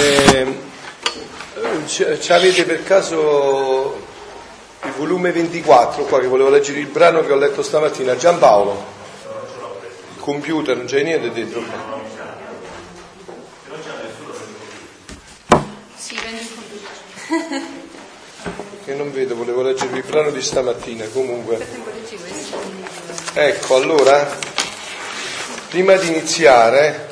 Eh, avete per caso il volume 24 qua che volevo leggere il brano che ho letto stamattina, Giampaolo, il computer, non c'è niente dentro qua. Sì, prendi il computer. Che non vedo, volevo leggere il brano di stamattina, comunque. Ecco, allora, prima di iniziare,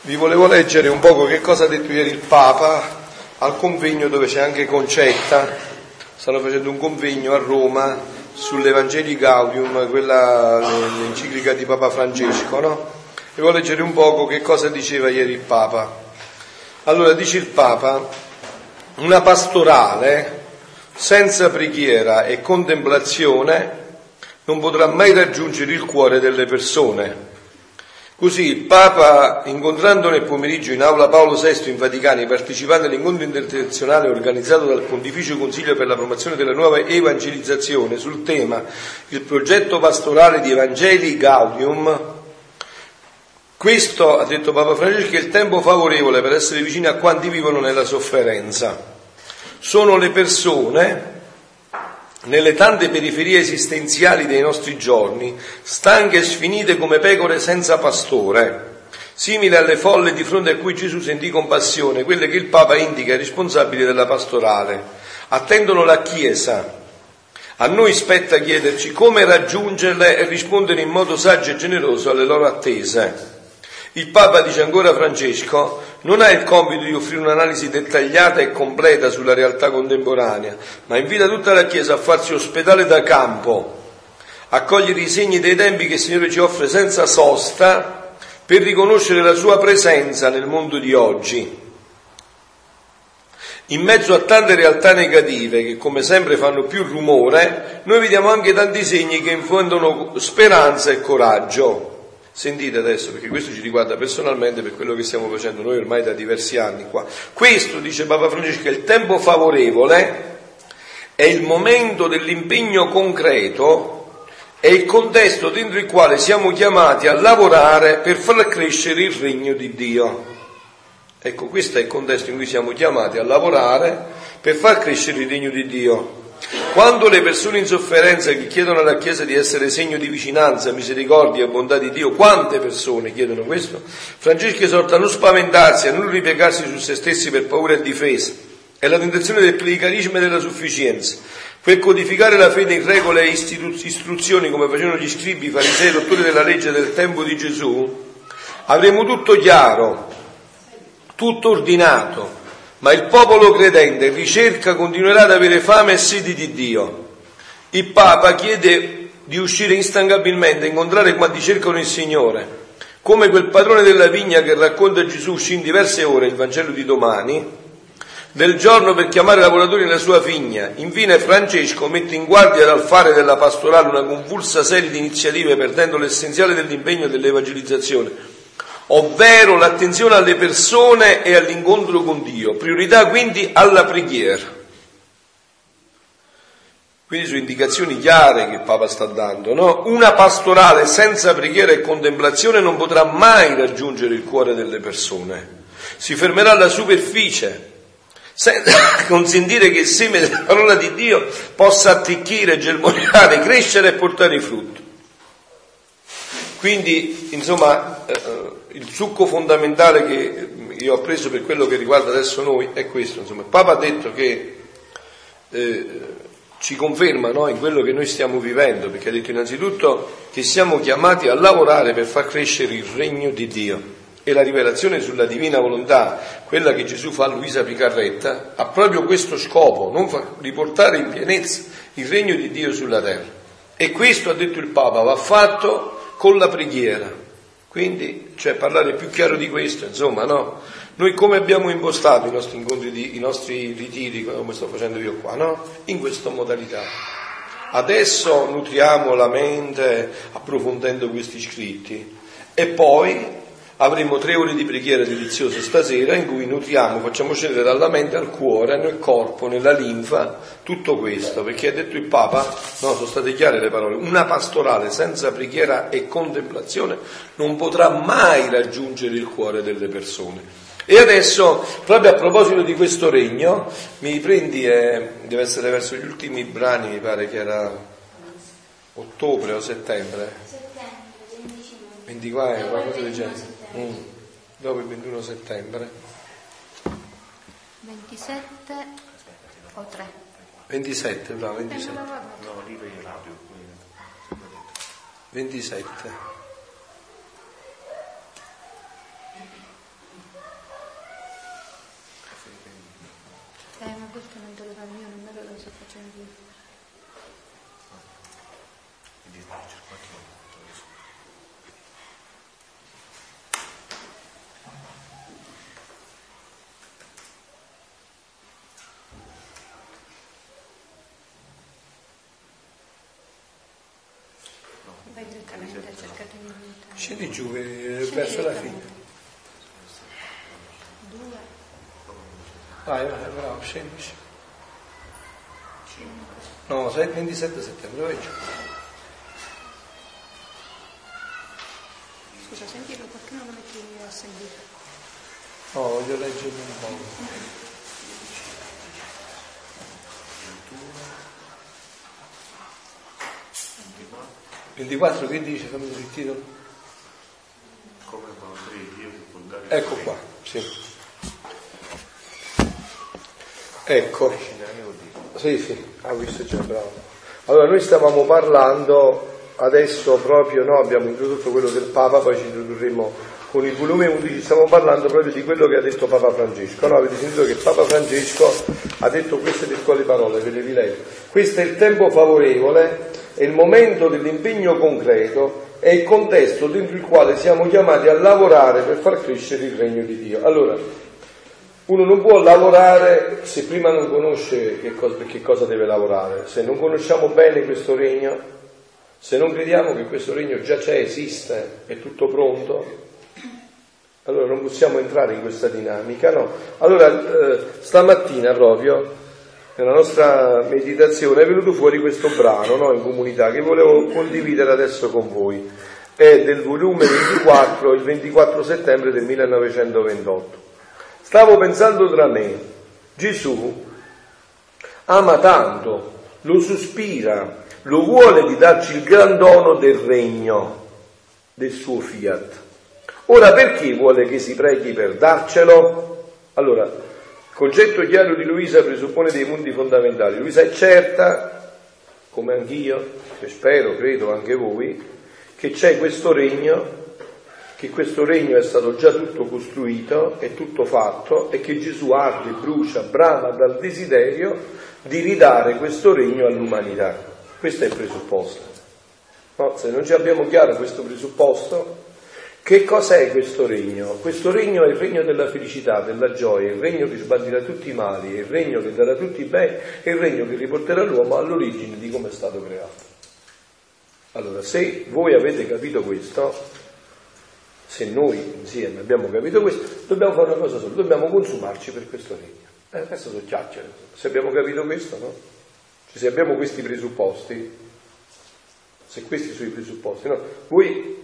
vi volevo leggere un poco che cosa ha detto ieri il Papa al convegno dove c'è anche Concetta. Stanno facendo un convegno a Roma sull'Evangeli Gaudium, quella l'enciclica di Papa Francesco, no? E volevo leggere un poco che cosa diceva ieri il Papa. Allora, dice il Papa, una pastorale senza preghiera e contemplazione non potrà mai raggiungere il cuore delle persone. Così il Papa, incontrando nel pomeriggio in aula Paolo VI in Vaticano, partecipando all'incontro internazionale organizzato dal Pontificio Consiglio per la promozione della nuova evangelizzazione sul tema il progetto pastorale di Evangeli Gaudium, questo, ha detto Papa Francesco, è il tempo favorevole per essere vicini a quanti vivono nella sofferenza. Sono le persone nelle tante periferie esistenziali dei nostri giorni, stanche e sfinite come pecore senza pastore, simili alle folle di fronte a cui Gesù sentì compassione, quelle che il Papa indica responsabili della pastorale. Attendono la Chiesa. A noi spetta chiederci come raggiungerle e rispondere in modo saggio e generoso alle loro attese. Il Papa, dice ancora Francesco, non ha il compito di offrire un'analisi dettagliata e completa sulla realtà contemporanea, ma invita tutta la Chiesa a farsi ospedale da campo, a cogliere i segni dei tempi che il Signore ci offre senza sosta per riconoscere la sua presenza nel mondo di oggi. In mezzo a tante realtà negative che come sempre fanno più rumore, noi vediamo anche tanti segni che infondono speranza e coraggio. Sentite adesso, perché questo ci riguarda personalmente per quello che stiamo facendo noi ormai da diversi anni qua. Questo, dice Papa Francesco, è il tempo favorevole, è il momento dell'impegno concreto, è il contesto dentro il quale siamo chiamati a lavorare per far crescere il regno di Dio. Ecco, questo è il contesto in cui siamo chiamati a lavorare per far crescere il regno di Dio. Quando le persone in sofferenza che chiedono alla Chiesa di essere segno di vicinanza, misericordia e bontà di Dio, quante persone chiedono questo? Francesco esorta a non spaventarsi, a non ripiegarsi su se stessi per paura e difesa. È la tentazione del clericalismo e della sufficienza. Per codificare la fede in regole e istitu- istruzioni come facevano gli scribi, farisei, i dottori della legge del tempo di Gesù, avremo tutto chiaro, tutto ordinato, ma il popolo credente ricerca, continuerà ad avere fame e sedi di Dio. Il Papa chiede di uscire instancabilmente a incontrare quanti cercano il Signore, come quel padrone della vigna che racconta Gesù uscì in diverse ore il Vangelo di domani, del giorno per chiamare i lavoratori nella sua vigna. Infine Francesco mette in guardia dal fare della pastorale una convulsa serie di iniziative perdendo l'essenziale dell'impegno dell'evangelizzazione ovvero l'attenzione alle persone e all'incontro con Dio, priorità quindi alla preghiera. Quindi sono indicazioni chiare che il Papa sta dando, no? Una pastorale senza preghiera e contemplazione non potrà mai raggiungere il cuore delle persone, si fermerà alla superficie, senza consentire che il seme della parola di Dio possa attecchire, germogliare, crescere e portare frutto. Quindi, insomma, il succo fondamentale che io ho preso per quello che riguarda adesso noi è questo. Insomma, il Papa ha detto che eh, ci conferma no, in quello che noi stiamo vivendo, perché ha detto innanzitutto che siamo chiamati a lavorare per far crescere il regno di Dio. E la rivelazione sulla divina volontà, quella che Gesù fa a Luisa Picarretta, ha proprio questo scopo, non fa, riportare in pienezza il regno di Dio sulla terra. E questo, ha detto il Papa, va fatto con la preghiera. Quindi, cioè, parlare più chiaro di questo, insomma, no? Noi come abbiamo impostato i nostri incontri, di, i nostri ritiri, come sto facendo io qua, no? In questa modalità. Adesso nutriamo la mente approfondendo questi scritti e poi avremo tre ore di preghiera deliziose stasera in cui nutriamo, facciamo scendere dalla mente al cuore, nel corpo, nella linfa, tutto questo, perché ha detto il Papa, no, sono state chiare le parole, una pastorale senza preghiera e contemplazione non potrà mai raggiungere il cuore delle persone. E adesso, proprio a proposito di questo regno, mi prendi, eh, deve essere verso gli ultimi brani, mi pare che era ottobre o settembre. Settembre, 24, qualcosa del genere. Mm. Dopo il 21 settembre. 27 o 3? 27, bravo, 27. No, lì radio. 27. Eh, ma questo non te lo fa io, non me lo sto facendo io. Vai direttamente a cercare di Scendi giù verso la fine. Vai, vai, bravo, scendi. No, 27 settembre, vai giù. Scusa, sentilo, perché non lo metti a sentire? No, voglio leggere un po'. Il 24 che dice? Fammi il titolo. Come Ecco qua, sì. Ecco, sì, sì, ha visto già, bravo. Allora, noi stavamo parlando adesso proprio, no, abbiamo introdotto quello del Papa, poi ci introdurremo con il volume 11, stiamo parlando proprio di quello che ha detto Papa Francesco. No, avete sentito che Papa Francesco ha detto queste testuali parole, ve le vi leggo. Questo è il tempo favorevole, è il momento dell'impegno concreto, è il contesto dentro il quale siamo chiamati a lavorare per far crescere il regno di Dio. Allora, uno non può lavorare se prima non conosce che cosa, che cosa deve lavorare, se non conosciamo bene questo regno, se non crediamo che questo regno già c'è, esiste, è tutto pronto, allora non possiamo entrare in questa dinamica, no? Allora, eh, stamattina proprio, nella nostra meditazione, è venuto fuori questo brano no, in comunità che volevo condividere adesso con voi. È del volume 24, il 24 settembre del 1928. Stavo pensando tra me, Gesù ama tanto, lo sospira, lo vuole di darci il gran dono del regno, del suo fiat. Ora perché vuole che si preghi per darcelo? Allora, concetto chiaro di Luisa presuppone dei punti fondamentali. Luisa è certa, come anch'io, e spero, credo anche voi, che c'è questo regno che questo regno è stato già tutto costruito, è tutto fatto e che Gesù arde, brucia, brama dal desiderio di ridare questo regno all'umanità. Questo è il presupposto. No, se non ci abbiamo chiaro questo presupposto, che cos'è questo regno? Questo regno è il regno della felicità, della gioia, il regno che sbandirà tutti i mali, il regno che darà tutti i beni, il regno che riporterà l'uomo all'origine di come è stato creato. Allora, se voi avete capito questo, se noi insieme abbiamo capito questo, dobbiamo fare una cosa sola, dobbiamo consumarci per questo regno. Eh, questo sono chiacchiere. Se abbiamo capito questo, no? Cioè, se abbiamo questi presupposti, se questi sono i presupposti, no? Voi,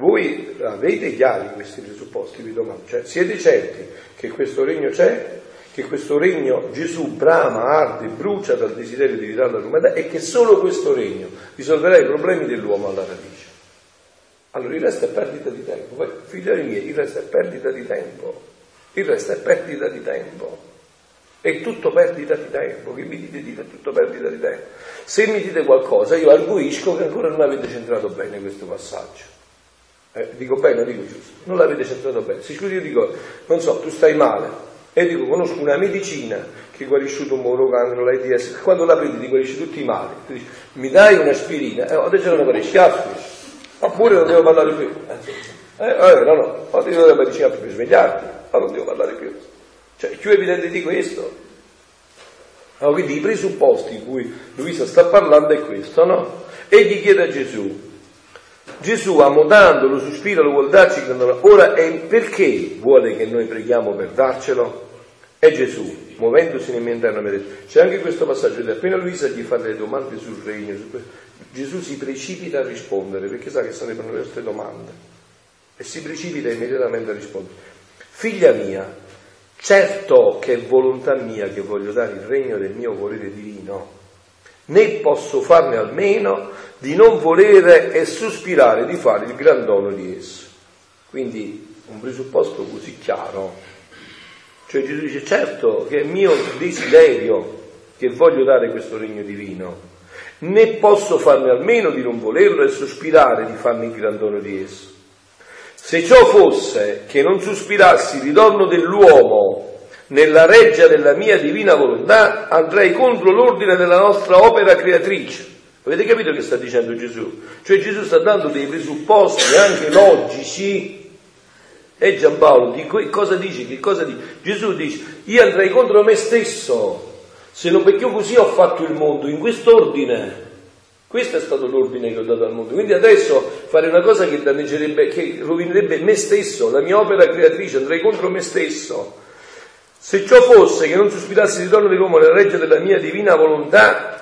voi avete chiari questi presupposti, vi domando, cioè siete certi che questo regno c'è, che questo regno Gesù brama, arde, brucia dal desiderio di ridarlo all'umanità e che solo questo regno risolverà i problemi dell'uomo alla radice. Allora il resto è perdita di tempo. Poi, figlioli miei, il resto è perdita di tempo. Il resto è perdita di tempo. È tutto perdita di tempo. Che mi dite, dite, è tutto perdita di tempo. Se mi dite qualcosa, io arguisco che ancora non avete centrato bene questo passaggio. Eh, dico bene o dico giusto? Non l'avete centrato bene. Se io dico, non so, tu stai male, e dico, conosco una medicina che guarisce un tumore, cancro, l'AIDS, quando la prendi ti guarisce tutti i mali. Tu dici, mi dai un'aspirina? Eh, adesso non guarisci aspirina. Oppure non devo parlare più. Eh, eh, no, no, o ti do la medicina per svegliarti, ma non devo parlare più. Cioè, più evidente di questo. Allora, quindi i presupposti in cui Luisa sta parlando è questo, no? Egli chiede a Gesù, Gesù ammodandolo, sospira, lo vuole darci, ora è perché vuole che noi preghiamo per darcelo? È Gesù, muovendosi nel mio interno, mi ha detto. C'è anche questo passaggio, appena Luisa gli fa le domande sul regno, Gesù si precipita a rispondere perché sa che sarebbero le nostre domande e si precipita immediatamente a rispondere. Figlia mia, certo che è volontà mia che voglio dare il regno del mio volere divino, né posso farne almeno di non volere e sospirare di fare il gran dono di esso. Quindi un presupposto così chiaro. Cioè Gesù dice certo che è mio desiderio che voglio dare questo regno divino, né posso farne almeno di non volerlo e sospirare di farmi il gran dono di esso. Se ciò fosse che non sospirassi di dono dell'uomo nella reggia della mia divina volontà, andrei contro l'ordine della nostra opera creatrice. Avete capito che sta dicendo Gesù? Cioè Gesù sta dando dei presupposti anche logici. E Giampaolo, di cosa dice? Che cosa dice? Gesù dice, io andrei contro me stesso se non perché io così ho fatto il mondo, in quest'ordine. Questo è stato l'ordine che ho dato al mondo. Quindi adesso fare una cosa che danneggerebbe, che rovinerebbe me stesso, la mia opera creatrice, andrei contro me stesso. Se ciò fosse che non sospirassi il ritorno dell'uomo nella reggia della mia divina volontà,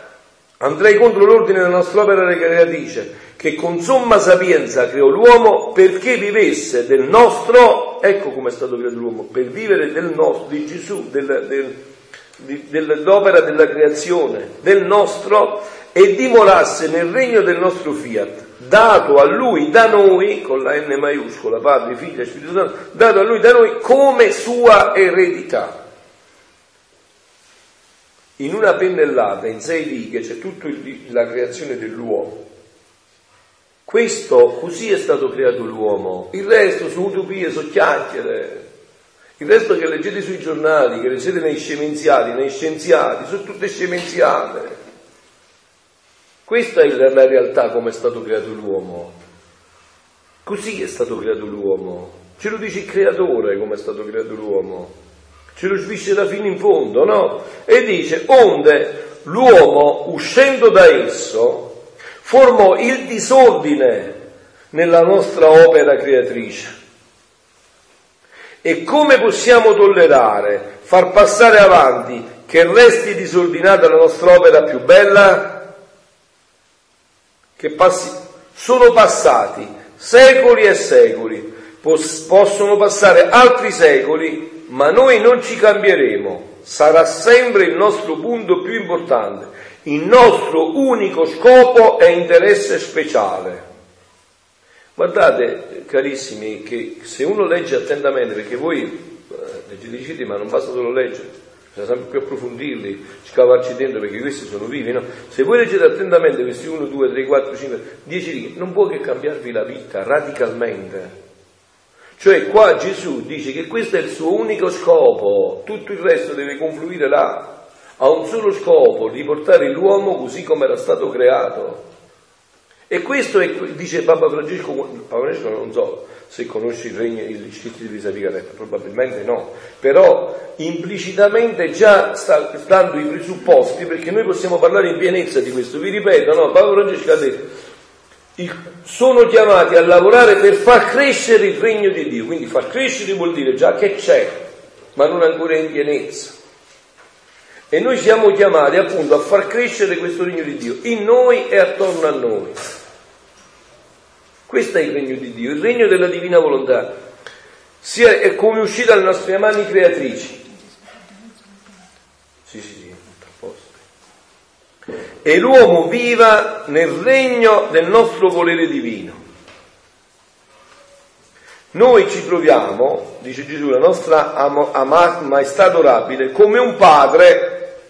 andrei contro l'ordine della nostra opera creatrice, che con somma sapienza creò l'uomo perché vivesse del nostro, ecco come è stato creato l'uomo, per vivere del nostro, di Gesù, del, del dell'opera della creazione, del nostro, e dimorasse nel regno del nostro fiat, dato a lui da noi, con la N maiuscola, Padre, Figlio e Spirito Santo, dato a lui da noi come sua eredità. In una pennellata, in sei righe, c'è tutta la creazione dell'uomo. Questo, così è stato creato l'uomo. Il resto sono utopie, sono chiacchiere, il resto che leggete sui giornali, che leggete nei scemenziati, nei scienziati, sono tutte scemenziate. Questa è la realtà come è stato creato l'uomo. Così è stato creato l'uomo. Ce lo dice il creatore come è stato creato l'uomo. Ce lo sviscera fino in fondo, no? E dice, onde l'uomo, uscendo da esso, formò il disordine nella nostra opera creatrice e come possiamo tollerare, far passare avanti che resti disordinata la nostra opera più bella? Che passi, sono passati secoli e secoli, Pos, possono passare altri secoli, ma noi non ci cambieremo, sarà sempre il nostro punto più importante, il nostro unico scopo e interesse speciale. Guardate, carissimi, che se uno legge attentamente, perché voi eh, leggete ma non basta solo leggere, bisogna sempre più approfondirli, scavarci dentro, perché questi sono vivi, no? Se voi leggete attentamente questi 1, 2, 3, 4, 5, 10 righe, non può che cambiarvi la vita radicalmente. Cioè qua Gesù dice che questo è il suo unico scopo, tutto il resto deve confluire là, ha un solo scopo, di portare l'uomo così come era stato creato. E questo è, dice Papa Francesco, Papa Francesco non so se conosce il regno, gli scritti di Picaretta, probabilmente no, però implicitamente già sta dando i presupposti perché noi possiamo parlare in pienezza di questo. Vi ripeto, no, Papa Francesco ha detto, sono chiamati a lavorare per far crescere il regno di Dio, quindi far crescere vuol dire già che c'è, ma non ancora in pienezza. E noi siamo chiamati appunto a far crescere questo regno di Dio in noi e attorno a noi. Questo è il regno di Dio, il regno della divina volontà. Sia, è come uscire dalle nostre mani creatrici. Sì, sì, sì, a posto. E l'uomo viva nel regno del nostro volere divino. Noi ci troviamo, dice Gesù, la nostra am- am- maestà adorabile, come un padre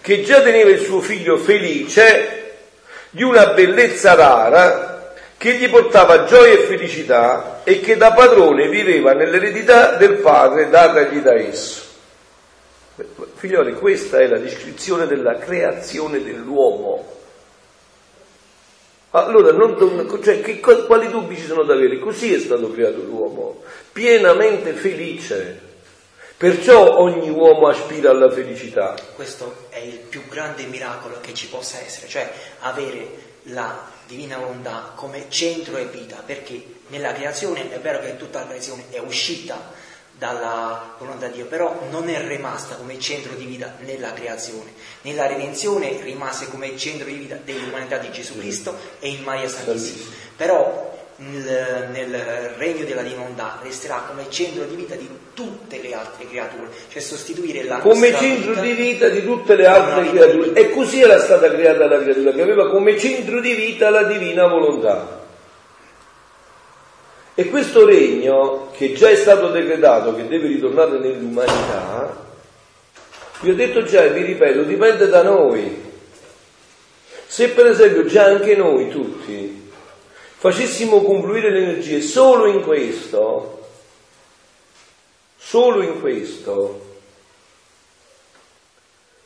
che già teneva il suo figlio felice di una bellezza rara che gli portava gioia e felicità e che da padrone viveva nell'eredità del padre datagli da esso. Figlioli, questa è la descrizione della creazione dell'uomo. Allora, non, cioè, che, quali dubbi ci sono da avere? Così è stato creato l'uomo, pienamente felice, Perciò ogni uomo aspira alla felicità. Questo è il più grande miracolo che ci possa essere, cioè avere la divina volontà come centro e vita, perché nella creazione è vero che tutta la creazione è uscita dalla volontà di Dio, però non è rimasta come centro di vita nella creazione. Nella redenzione rimase come centro di vita dell'umanità di Gesù Cristo e in Maria Santissima. Però nel, nel, regno della divinità resterà come centro di vita di tutte le altre creature, cioè sostituire la come centro vita di vita di tutte le altre creature. E così era stata creata la creatura, che aveva come centro di vita la divina volontà. E questo regno, che già è stato decretato, che deve ritornare nell'umanità, vi ho detto già e vi ripeto, dipende da noi. Se per esempio già anche noi tutti facessimo confluire le energie solo in questo, solo in questo,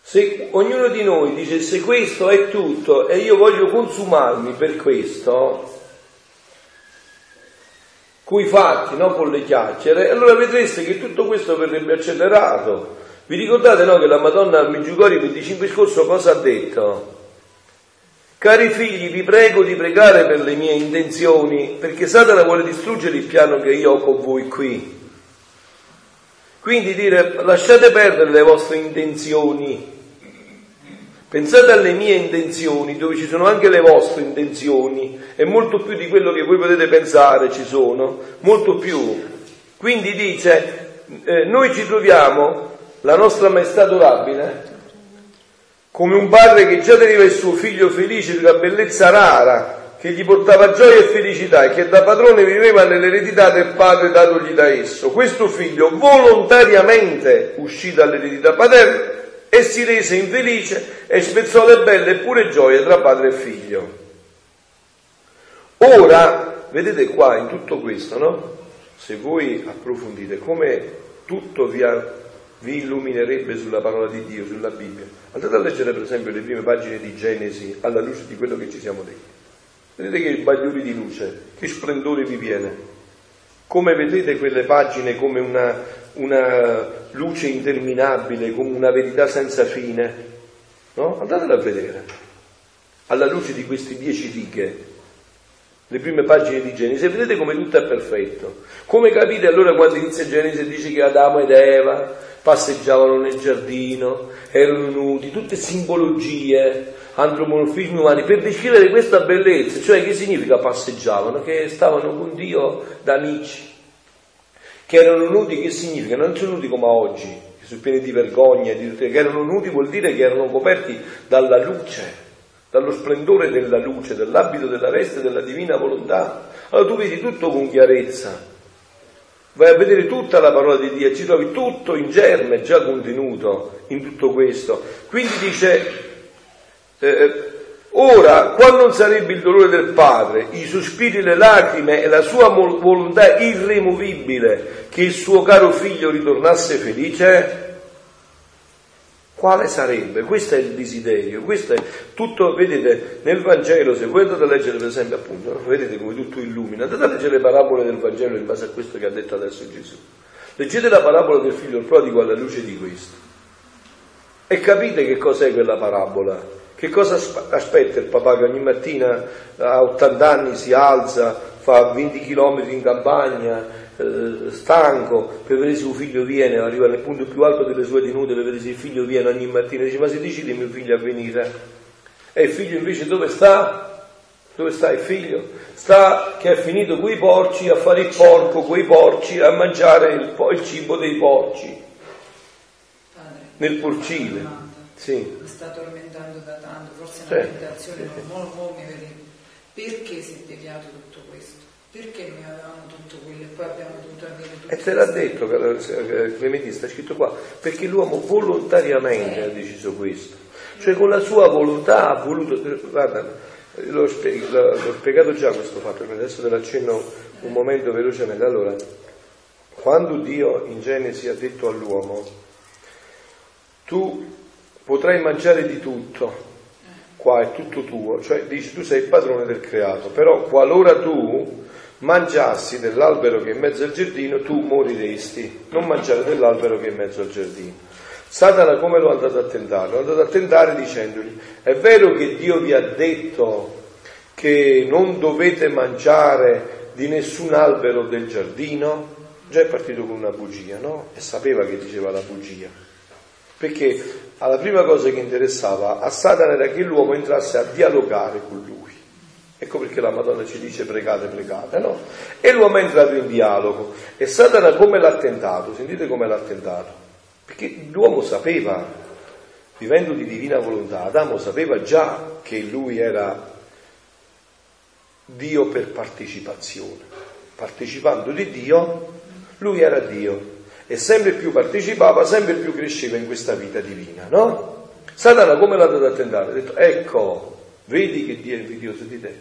se ognuno di noi dice se questo è tutto e io voglio consumarmi per questo, coi fatti, non con le chiacchiere, allora vedreste che tutto questo verrebbe accelerato. Vi ricordate no, che la Madonna al Meggiugorje 25 scorso cosa ha detto? Cari figli, vi prego di pregare per le mie intenzioni, perché Satana vuole distruggere il piano che io ho con voi qui. Quindi dire lasciate perdere le vostre intenzioni, Pensate alle mie intenzioni, dove ci sono anche le vostre intenzioni, e molto più di quello che voi potete pensare ci sono, molto più. Quindi dice, eh, noi ci troviamo, la nostra maestà adorabile, come un padre che già teneva il suo figlio felice di una bellezza rara, che gli portava gioia e felicità e che da padrone viveva nell'eredità del padre datogli da esso. Questo figlio volontariamente uscì dall'eredità paterna e si rese infelice e spezzò le belle e pure gioie tra padre e figlio. Ora, vedete qua in tutto questo, no? Se voi approfondite come tutto vi, vi illuminerebbe sulla parola di Dio, sulla Bibbia, andate a leggere per esempio le prime pagine di Genesi alla luce di quello che ci siamo detti. Vedete che bagliori di luce, che splendore vi viene. Come vedete quelle pagine come una, una luce interminabile, come una verità senza fine. No? Andatela a vedere. Alla luce di queste dieci righe, le prime pagine di Genesi, vedete come tutto è perfetto. Come capite allora quando inizia Genesi e dice che Adamo ed Eva passeggiavano nel giardino, erano nudi, tutte simbologie, antropomorfismi umani, per descrivere questa bellezza, cioè che significa passeggiavano? Che stavano con Dio da amici, che erano nudi, che significa? Non sono nudi come oggi, che sono pieni di vergogna, di che erano nudi vuol dire che erano coperti dalla luce, dallo splendore della luce, dell'abito della veste della divina volontà. Allora tu vedi tutto con chiarezza, vai a vedere tutta la parola di Dio, ci trovi tutto in germe già contenuto in tutto questo. Quindi dice, eh, Ora, quando non sarebbe il dolore del padre, i sospiri, le lacrime e la sua volontà irremovibile che il suo caro figlio ritornasse felice? Quale sarebbe? Questo è il desiderio, questo è tutto, vedete, nel Vangelo, se voi andate a leggere per esempio appunto, vedete come tutto illumina, andate a leggere le parabole del Vangelo in base a questo che ha detto adesso Gesù. Leggete la parabola del figlio prodigo alla luce di questo e capite che cos'è quella parabola che cosa aspetta il papà che ogni mattina a 80 anni si alza, fa 20 km in campagna, eh, stanco, per vedere se un figlio viene, arriva nel punto più alto delle sue tenute per vedere se il figlio viene ogni mattina, dice ma se decide mio figlio a venire? E il figlio invece dove sta? Dove sta il figlio? Sta che ha finito quei porci a fare il porco, quei porci, a mangiare il, il cibo dei porci. Nel porcile. Sì. Mi sta tormentando da tanto, forse è una meditazione, non mo mi vede. Perché si è deviato tutto questo? Perché noi avevamo tutto quello e poi abbiamo dovuto avere tutto E te l'ha detto Clementino, sta scritto qua, perché l'uomo volontariamente eh. ha deciso questo. Cioè con la sua volontà ha voluto, guarda, l'ho, spiegato, l'ho spiegato già questo fatto, adesso te l'accenno un momento velocemente. Allora, quando Dio in Genesi ha detto all'uomo, tu potrai mangiare di tutto, qua è tutto tuo, cioè dici tu sei il padrone del creato, però qualora tu mangiassi dell'albero che è in mezzo al giardino, tu moriresti, non mangiare dell'albero che è in mezzo al giardino. Satana come lo è andato a tentare? Lo è andato a tentare dicendogli, è vero che Dio vi ha detto che non dovete mangiare di nessun albero del giardino, già è partito con una bugia, no? E sapeva che diceva la bugia. Perché la prima cosa che interessava a Satana era che l'uomo entrasse a dialogare con lui. Ecco perché la Madonna ci dice pregate, pregate, no? E l'uomo è entrato in dialogo. E Satana come l'ha tentato? Sentite come l'ha tentato. Perché l'uomo sapeva, vivendo di divina volontà, Adamo sapeva già che lui era Dio per partecipazione. Partecipando di Dio, lui era Dio e sempre più partecipava, sempre più cresceva in questa vita divina, no? Satana come l'ha dato a tentare? Ha detto, ecco, vedi che Dio è invidioso di te.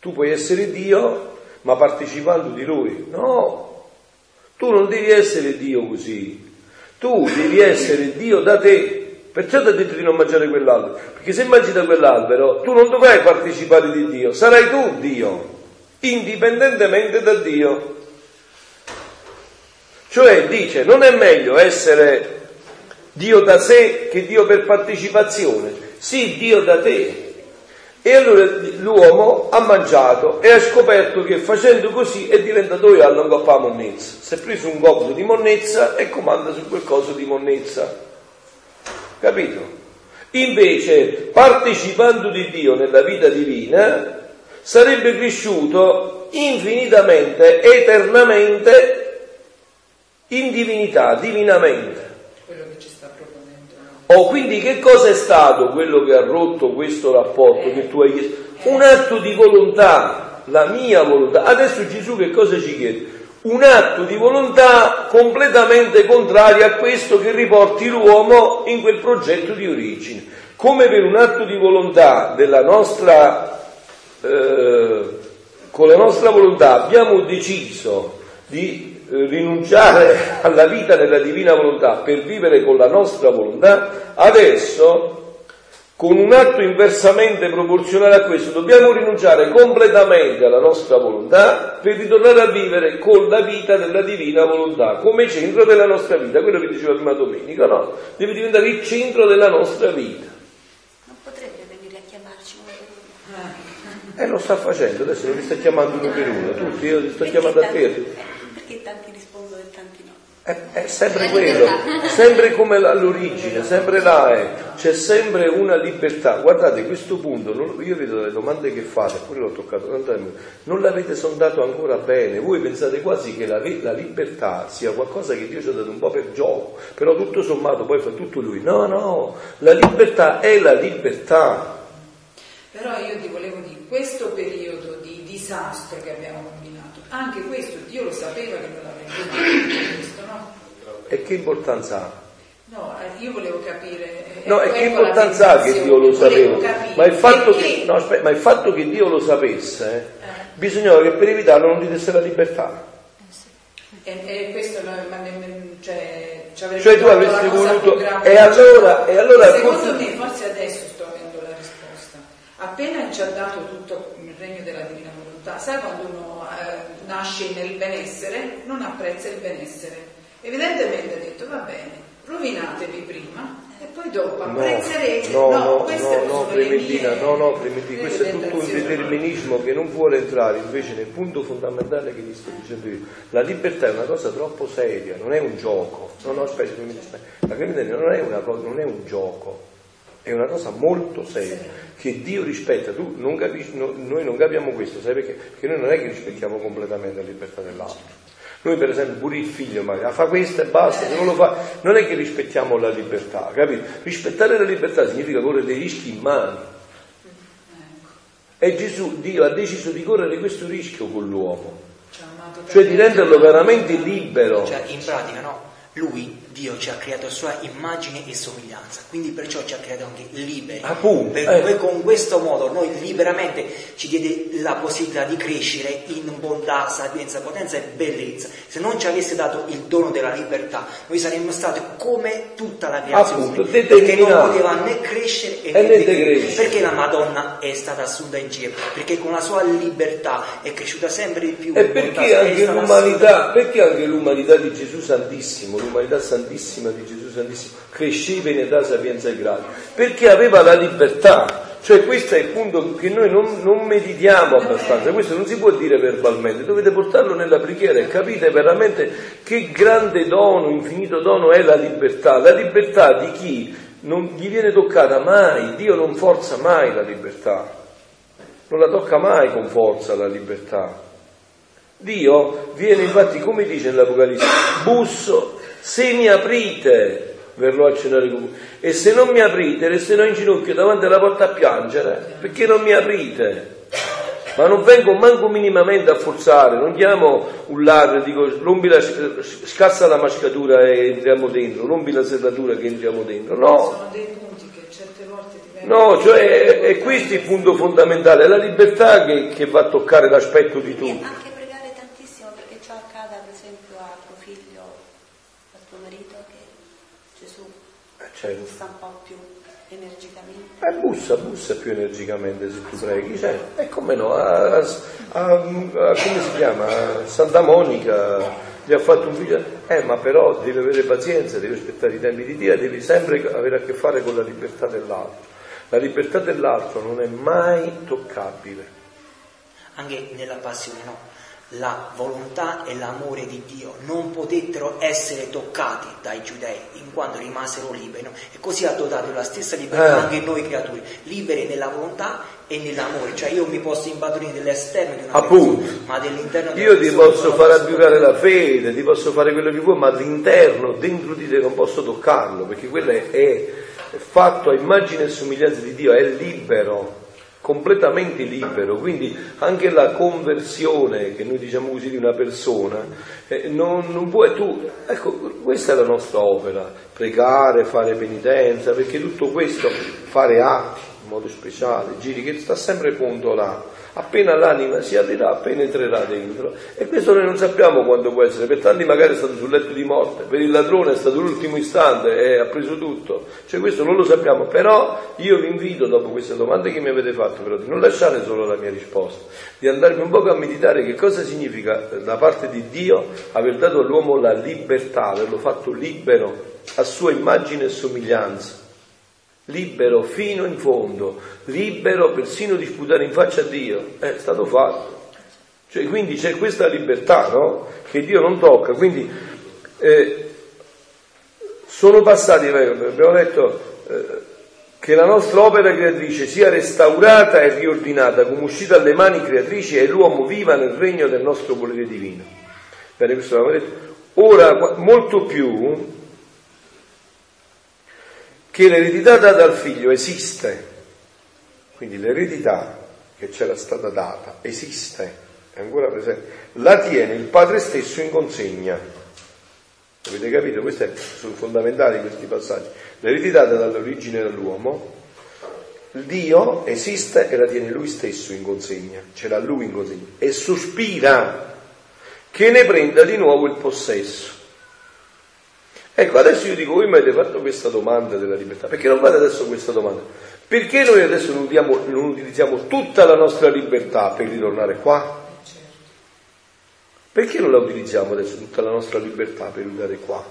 Tu puoi essere Dio, ma partecipando di Lui. No, tu non devi essere Dio così. Tu devi essere Dio da te. Perciò ti ha detto di non mangiare quell'albero. Perché se mangi da quell'albero, tu non dovrai partecipare di Dio, sarai tu Dio, indipendentemente da Dio. Cioè dice, non è meglio essere Dio da sé che Dio per partecipazione. Sì, Dio da te. E allora l'uomo ha mangiato e ha scoperto che facendo così è diventato io alla coppa monnezza. Si è preso un gobbo di monnezza e comanda su quel coso di monnezza. Capito? Invece, partecipando di Dio nella vita divina, sarebbe cresciuto infinitamente, eternamente in divinità, divinamente. Quello che ci sta proponendo. Oh, quindi che cosa è stato quello che ha rotto questo rapporto che tu hai chiesto? Un atto di volontà, la mia volontà. Adesso Gesù che cosa ci chiede? Un atto di volontà completamente contrario a questo che riporti l'uomo in quel progetto di origine. Come per un atto di volontà della nostra, eh, con la nostra volontà abbiamo deciso di rinunciare alla vita nella divina volontà per vivere con la nostra volontà, adesso con un atto inversamente proporzionale a questo dobbiamo rinunciare completamente alla nostra volontà per ritornare a vivere con la vita della divina volontà come centro della nostra vita, quello che diceva prima domenica, no? Deve diventare il centro della nostra vita. Non potrebbe venire a chiamarci uno per uno. E lo sta facendo, adesso non vi sta chiamando uno per uno, tutti, io ti sto chiamando a te. Perché tanti rispondono e tanti no? È, è sempre quello, sempre come all'origine, sempre là è, c'è sempre una libertà. Guardate, questo punto, non, io vedo le domande che fate, pure l'ho toccato tant'anni, non l'avete sondato ancora bene. Voi pensate quasi che la, la, libertà sia qualcosa che Dio ci ha dato un po' per gioco, però tutto sommato poi fa tutto Lui. No, no, la libertà è la libertà. Però io ti volevo dire, questo periodo di disastro che abbiamo combinato, anche questo Dio lo sapeva che non questo, no? E che importanza ha? No, eh, io volevo capire. No, ecco e che importanza ha che Dio lo sapeva? Ma il, fatto che, no, aspetta, ma il fatto che Dio lo sapesse, Eh. bisognava che per evitarlo non gli desse la libertà. E, e questo no, ma nemmeno- cioè, ci avrebbe Cioè tu avresti voluto- grave e allora- e allora secondo forse- me forse adesso sto avendo la risposta appena ci ha dato tutto il regno della divina volontà sai quando uno eh, nasce nel benessere non apprezza il benessere evidentemente ha detto va bene rovinatevi prima e poi dopo No, apprezzerete no, no, no, no, Clementina, mie- no, no, questo è tutto un determinismo che non vuole entrare invece nel punto fondamentale che vi sto dicendo io. La libertà è una cosa troppo seria, non è un gioco. No, no, aspetta, aspetta. La Clementina non è, una cosa, non è un gioco, è una cosa molto seria che Dio rispetta. Tu non capisci, no, noi non capiamo questo, sai perché? Perché noi non è che rispettiamo completamente la libertà dell'altro. Noi per esempio pure il figlio magari fa questo e basta, se non lo fa, non è che rispettiamo la libertà, capito? Rispettare la libertà significa correre dei rischi in mano. E Gesù, Dio ha deciso di correre questo rischio con l'uomo, Ci ha amato cioè di renderlo veramente libero. Cioè, in pratica, no? Lui, Dio, ci ha creato a sua immagine e somiglianza, quindi perciò ci ha creato anche liberi. Appunto, Per eh. con questo modo noi liberamente ci diede la possibilità di crescere in bontà, sapienza, potenza e bellezza. Se non ci avesse dato il dono della libertà, noi saremmo stati come tutta la creazione, Appunto, perché non poteva né crescere né né decrescere. Perché la Madonna è stata assunta in cielo? Perché con la sua libertà è cresciuta sempre di più. E perché anche l'umanità, perché anche l'umanità di Gesù Santissimo, l'umanità santissima di Gesù Santissimo, cresceva in età, sapienza e grazia? Perché aveva la libertà. Cioè questo è il punto che noi non, non meditiamo abbastanza, questo non si può dire verbalmente, dovete portarlo nella preghiera e capite veramente che grande dono, infinito dono è la libertà, la libertà di chi non gli viene toccata mai, Dio non forza mai la libertà, non la tocca mai con forza la libertà. Dio viene infatti, come dice nell'Apocalisse, busso, se mi aprite verrò a cenare con voi. E se non mi aprite, resterò in ginocchio davanti alla porta a piangere, perché non mi aprite. Ma non vengo manco minimamente a forzare, non chiamo un ladro e dico rompi la, scassa la mascatura e entriamo dentro, rompi la serratura che entriamo dentro. No. Sono dei punti che certe volte. No, cioè è, è questo il punto fondamentale, è la libertà che, che va a toccare l'aspetto di tutto. anche pregare tantissimo perché ciò accada per esempio a tuo figlio, a tuo marito, che Gesù Eh, certo. sta un po' più energicamente. Eh, bussa, bussa più energicamente se tu preghi, cioè, e come no, a, a- a- a- come si chiama, a Santa Monica gli ha fatto un figlio, eh ma però devi avere pazienza, devi aspettare i tempi di Dio, devi sempre avere a che fare con la libertà dell'altro. La libertà dell'altro non è mai toccabile. Anche nella passione, no? La volontà e l'amore di Dio non potettero essere toccati dai giudei, in quanto rimasero liberi? E così ha dotato la stessa libertà Eh. anche noi creature, liberi nella volontà e nell'amore. Cioè io mi posso impadronire dell'esterno di una Appunto. persona, ma dell'interno di Io ti posso far toccare. la fede, ti posso fare quello che vuoi, ma all'interno, dentro di te non posso toccarlo, perché quello è, è fatto a immagine e somiglianza di Dio, è libero, completamente libero. Quindi anche la conversione, che noi diciamo così, di una persona, eh, non, non puoi tu, ecco, questa è la nostra opera, pregare, fare penitenza, perché tutto questo, fare atti in modo speciale, giri che sta sempre punto là. Appena l'anima si aprirà, penetrerà dentro. E questo noi non sappiamo quando può essere. Per tanti magari è stato sul letto di morte, per il ladrone è stato l'ultimo istante e ha preso tutto. Cioè questo non lo sappiamo. Però io vi invito, dopo queste domande che mi avete fatto, però, di non lasciare solo la mia risposta, di andarmi un po' a meditare che cosa significa eh, da parte di Dio aver dato all'uomo la libertà, averlo fatto libero, a sua immagine e somiglianza libero fino in fondo, libero persino di sputare in faccia a Dio, è stato fatto. Cioè, quindi c'è questa libertà no? che Dio non tocca. Quindi eh, sono passati, eh, abbiamo detto eh, che la nostra opera creatrice sia restaurata e riordinata come uscita dalle mani creatrici e l'uomo viva nel regno del nostro volere divino. Bene, questo l'abbiamo detto. Ora, molto più, che l'eredità data al figlio esiste, quindi l'eredità che c'era stata data esiste, è ancora presente, la tiene il padre stesso in consegna. Avete capito? Questi sono fondamentali questi passaggi. L'eredità data dall'origine dell'uomo, Dio esiste e la tiene lui stesso in consegna, ce l'ha lui in consegna, e sospira che ne prenda di nuovo il possesso. Ecco, adesso io dico, voi mi avete fatto questa domanda della libertà, perché non fate adesso questa domanda? Perché noi adesso non, usiamo- non utilizziamo tutta la nostra libertà per ritornare qua? Perché non la utilizziamo adesso tutta la nostra libertà per ritornare qua?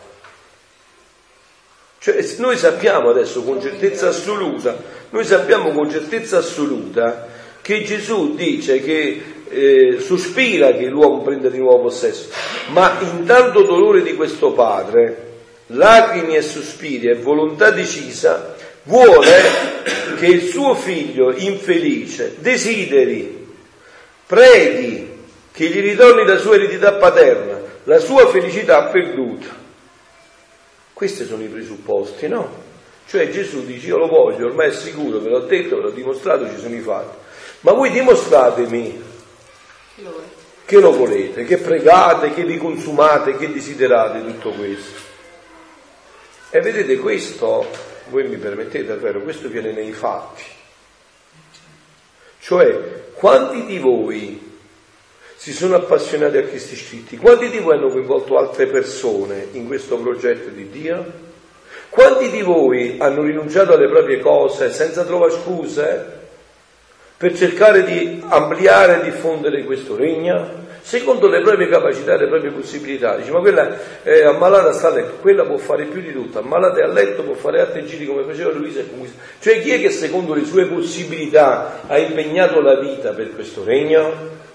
Cioè, noi sappiamo adesso con certezza assoluta, noi sappiamo con certezza assoluta che Gesù dice che eh, sospira che l'uomo prenda di nuovo possesso, ma in tanto dolore di questo padre, lacrime e sospiri e volontà decisa, vuole che il suo figlio infelice desideri, preghi che gli ritorni la sua eredità paterna, la sua felicità perduta. Questi sono i presupposti, no? Cioè Gesù dice io lo voglio, ormai è sicuro, ve l'ho detto, ve l'ho dimostrato, ci sono i fatti. Ma voi dimostratemi che lo volete, che pregate, che vi consumate, che desiderate tutto questo. E vedete questo, voi mi permettete, è vero, questo viene nei fatti. Cioè, quanti di voi si sono appassionati a questi scritti? Quanti di voi hanno coinvolto altre persone in questo progetto di Dio? Quanti di voi hanno rinunciato alle proprie cose senza trovare scuse per cercare di ampliare e diffondere questo regno? Secondo le proprie capacità e le proprie possibilità. Dice, ma quella è ammalata sta a letto, quella può fare più di tutto, ammalata è a letto, può fare altri giri come faceva Luisa e conquistare. Cioè chi è che secondo le sue possibilità ha impegnato la vita per questo regno?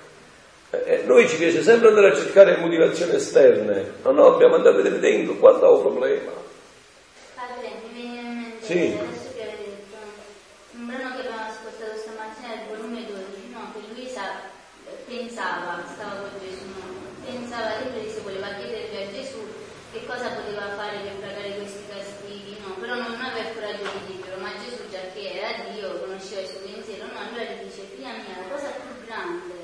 Eh, noi ci piace sempre andare a cercare motivazioni esterne, no, no, dobbiamo andare a vedere dentro, qua sta il problema. Padre, mi viene in mente Sì. adesso che avete detto un brano che abbiamo ascoltato stamattina del volume 12, no? Che Luisa eh, pensava, stava con Gesù, no? pensava sempre se voleva chiedervi a Gesù che cosa poteva fare per pagare questi castighi, no? Però non aveva il coraggio di dirlo, ma Gesù già che era Dio, conosceva il suo pensiero, no? Allora gli dice, figlia mia, la cosa più grande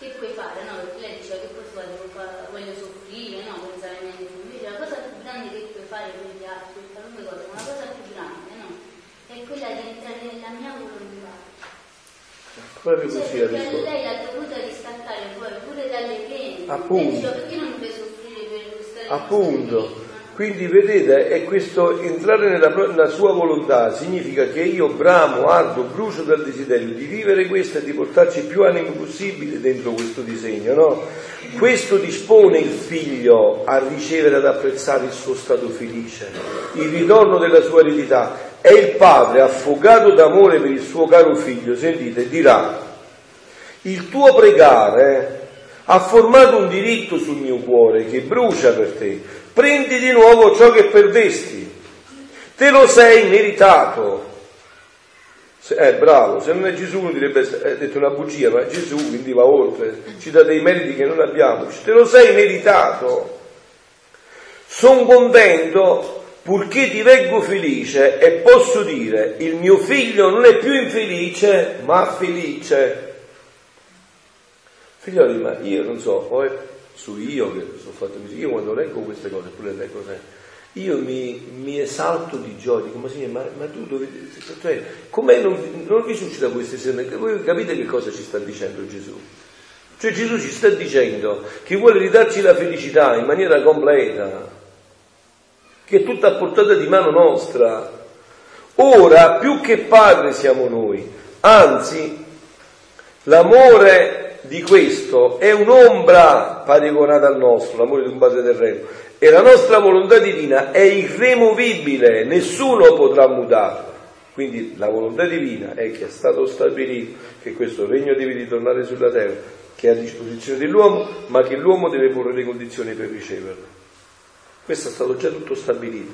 che puoi fare, no? Perché lei diceva che poi fare, devo fare- voglio soffrire, no? Pensare meglio. Invece la cosa più grande che puoi fare per gli altri, per qualunque cosa, ma la cosa più grande, no? È quella di entrare nella mia volontà. Proprio così la perché risposta. lei l'ha dovuta riscattare poi pure dalle pene. Appunto. Perché non mi fai soffrire per stare in Appunto. questa vita?" Quindi vedete, è questo entrare nella, nella sua volontà significa che io bramo, ardo, brucio dal desiderio di vivere questo e di portarci più animo possibile dentro questo disegno, no? Questo dispone il figlio a ricevere, ad apprezzare il suo stato felice, il ritorno della sua eredità. E il padre, affogato d'amore per il suo caro figlio, sentite, dirà, il tuo pregare ha formato un diritto sul mio cuore che brucia per te. Prendi di nuovo ciò che perdesti. Te lo sei meritato. Se- Eh, bravo, se non è Gesù uno direbbe, è detto una bugia, ma Gesù quindi va oltre, ci dà dei meriti che non abbiamo. Te lo sei meritato. Sono contento purché ti vengo felice e posso dire, il mio figlio non è più infelice, ma felice. Figlioli, ma io non so, poi su io che sono fatto così, io quando leggo queste cose, pure leggo sempre, io mi, mi esalto di gioia, dico, ma sì, ma, ma tu dove, cioè, com'è non, non vi suscita queste serne? Voi capite che cosa ci sta dicendo Gesù? Cioè Gesù ci sta dicendo che vuole ridarci la felicità in maniera completa, che è tutta a portata di mano nostra. Ora, più che padre siamo noi, anzi, l'amore di questo è un'ombra paragonata al nostro, l'amore di un padre terreno, e la nostra volontà divina è irremovibile, nessuno potrà mutarla. Quindi la volontà divina è che è stato stabilito che questo regno deve ritornare sulla terra, che è a disposizione dell'uomo, ma che l'uomo deve porre le condizioni per riceverlo. Questo è stato già tutto stabilito.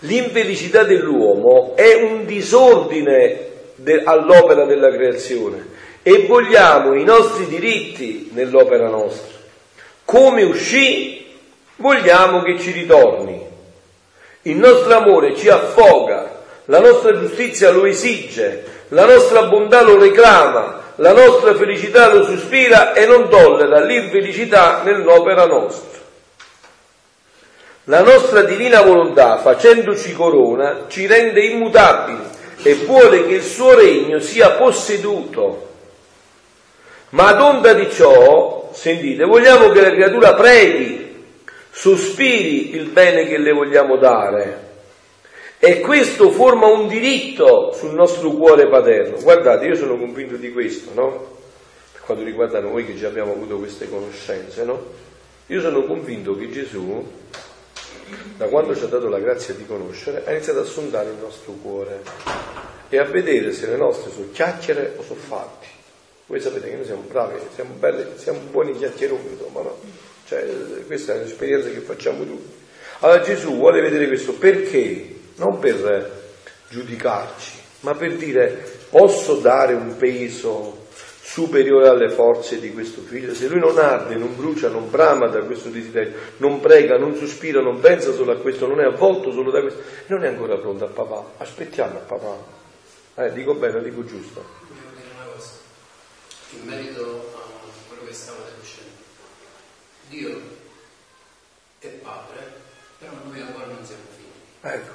L'infelicità dell'uomo è un disordine de- all'opera della creazione e vogliamo i nostri diritti nell'opera nostra. Come uscì, vogliamo che ci ritorni. Il nostro amore ci affoga, la nostra giustizia lo esige, la nostra bontà lo reclama, la nostra felicità lo sospira e non tollera l'infelicità nell'opera nostra. La nostra divina volontà, facendoci corona, ci rende immutabili e vuole che il suo regno sia posseduto. Ma ad onda di ciò, sentite, vogliamo che la creatura preghi, sospiri il bene che le vogliamo dare. E questo forma un diritto sul nostro cuore paterno. Guardate, io sono convinto di questo, no? Per quanto riguarda noi che già abbiamo avuto queste conoscenze, no? Io sono convinto che Gesù, da quando ci ha dato la grazia di conoscere, ha iniziato a sondare il nostro cuore e a vedere se le nostre sono chiacchiere o sono fatti. Voi sapete che noi siamo bravi, siamo, belli, siamo buoni chiacchieroni, insomma, no? Cioè, questa è un'esperienza che facciamo tutti. Allora Gesù vuole vedere questo perché? Non per giudicarci, ma per dire posso dare un peso superiore alle forze di questo figlio? Se lui non arde, non brucia, non brama da questo desiderio, non prega, non sospira, non pensa solo a questo, non è avvolto solo da questo, non è ancora pronto a papà. Aspettiamo a papà. Eh, dico bene, dico giusto. Volevo dire una cosa, in merito a quello che stavate dicendo. Dio è padre, però noi ancora non siamo figli. Ecco,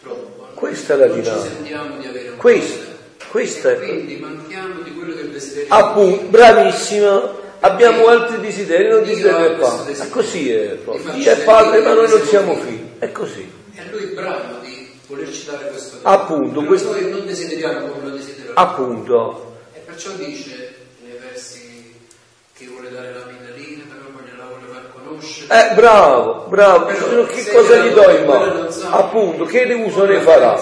Purtroppo. Questa è la dinamica. Questa, questa E è- quindi manchiamo di quello che è il desiderio appunto, di bravissima. Abbiamo altri desideri, non Dio desideri ha del questo padre. Ma così è, Dio è padre, ma noi non siamo figli. È così. E lui è bravo di volerci dare questo dono. Appunto, Però questo- noi non desideriamo come lo desideriamo. Appunto, E perciò dice nei versi che vuole dare la vita Eh, bravo, bravo. Però, che cosa gli do in mano? Appunto, che uso ne farà?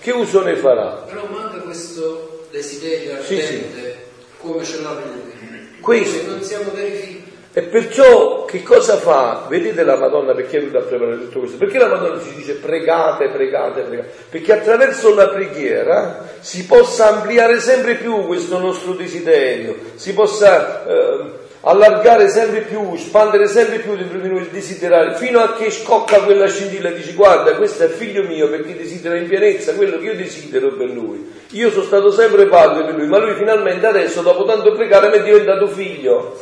Che uso ne farà? Però questo desiderio ardente, sì, sì. come ce l'ha lui. Questo. non siamo veri figli. E perciò che cosa fa? Vedete la Madonna perché è venuta a preparare tutto questo? Perché la Madonna ci dice pregate, pregate, pregate? Perché attraverso la preghiera si possa ampliare sempre più questo nostro desiderio, si possa eh, allargare sempre più, spandere sempre più dentro di noi il desiderare, fino a che scocca quella scintilla e dici guarda questo è figlio mio perché desidera in pienezza quello che io desidero per lui. Io sono stato sempre padre per lui, ma lui finalmente adesso dopo tanto pregare mi è diventato figlio.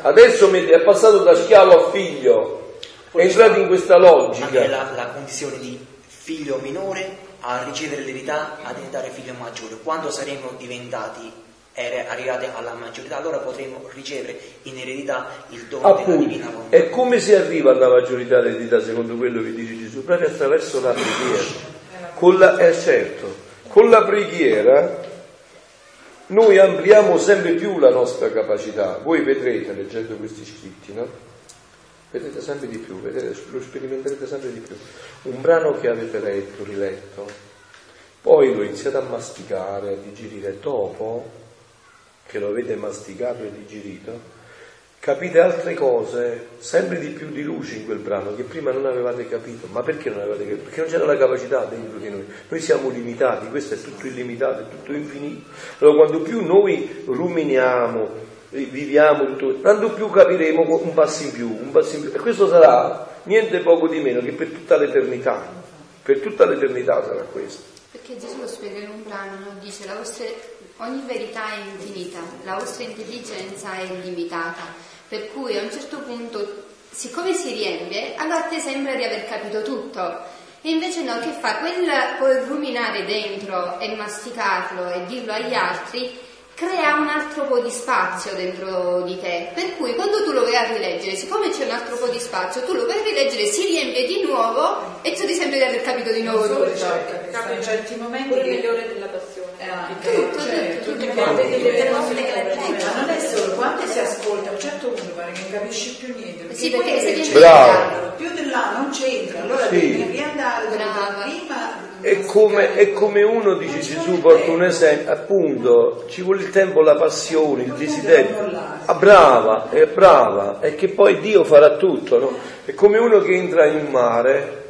Adesso è passato da schiavo a figlio, è entrato in questa logica. La, la condizione di figlio minore a ricevere l'eredità a diventare figlio maggiore. Quando saremo diventati arrivati alla maggiorità, allora potremo ricevere in eredità il dono Appunto, della divina volontà. E come si arriva alla maggiorità dell'eredità secondo quello che dice Gesù? Proprio attraverso la preghiera. Con la, eh, certo, con la preghiera noi ampliamo sempre più la nostra capacità. Voi vedrete leggendo questi scritti, no? Vedete sempre di più, vedete, lo sperimenterete sempre di più. Un brano che avete letto, riletto, poi lo iniziate a masticare, a digerire, dopo che lo avete masticato e digerito, capite altre cose, sempre di più di luce in quel brano che prima non avevate capito. Ma perché non avevate capito? Perché non c'era la capacità dentro di noi. Noi siamo limitati, questo è tutto illimitato, è tutto infinito. Allora quando più noi ruminiamo, viviamo tutto, tanto più capiremo un passo in più, un passo in più. E questo sarà niente poco di meno che per tutta l'eternità. Per tutta l'eternità sarà questo. Perché Gesù lo spiega in un brano, no? dice la vostra, ogni verità è infinita, la vostra intelligenza è limitata per cui a un certo punto, siccome si riempie, allora a te sembra di aver capito tutto. E invece no, che fa? Quel poi ruminare dentro e masticarlo e dirlo agli altri crea un altro po' di spazio dentro di te, per cui quando tu lo vai a rileggere, siccome c'è un altro po' di spazio, tu lo vai a rileggere, si riempie di nuovo e tu ti sembri di aver capito di nuovo tutto. Capita in certi momenti pure migliore della tutto, cioè, tutto, quanti ma non è solo quando si ascolta? A un certo punto pare che non capisci più niente perché sì, perché se viene Bravo. più di là non c'entra allora sì. devi riandare prima. È come, è come, uno dice Gesù porta un esempio appunto ci vuole il tempo la passione il desiderio. ah, brava è brava e che poi Dio farà tutto no? è come uno che entra in mare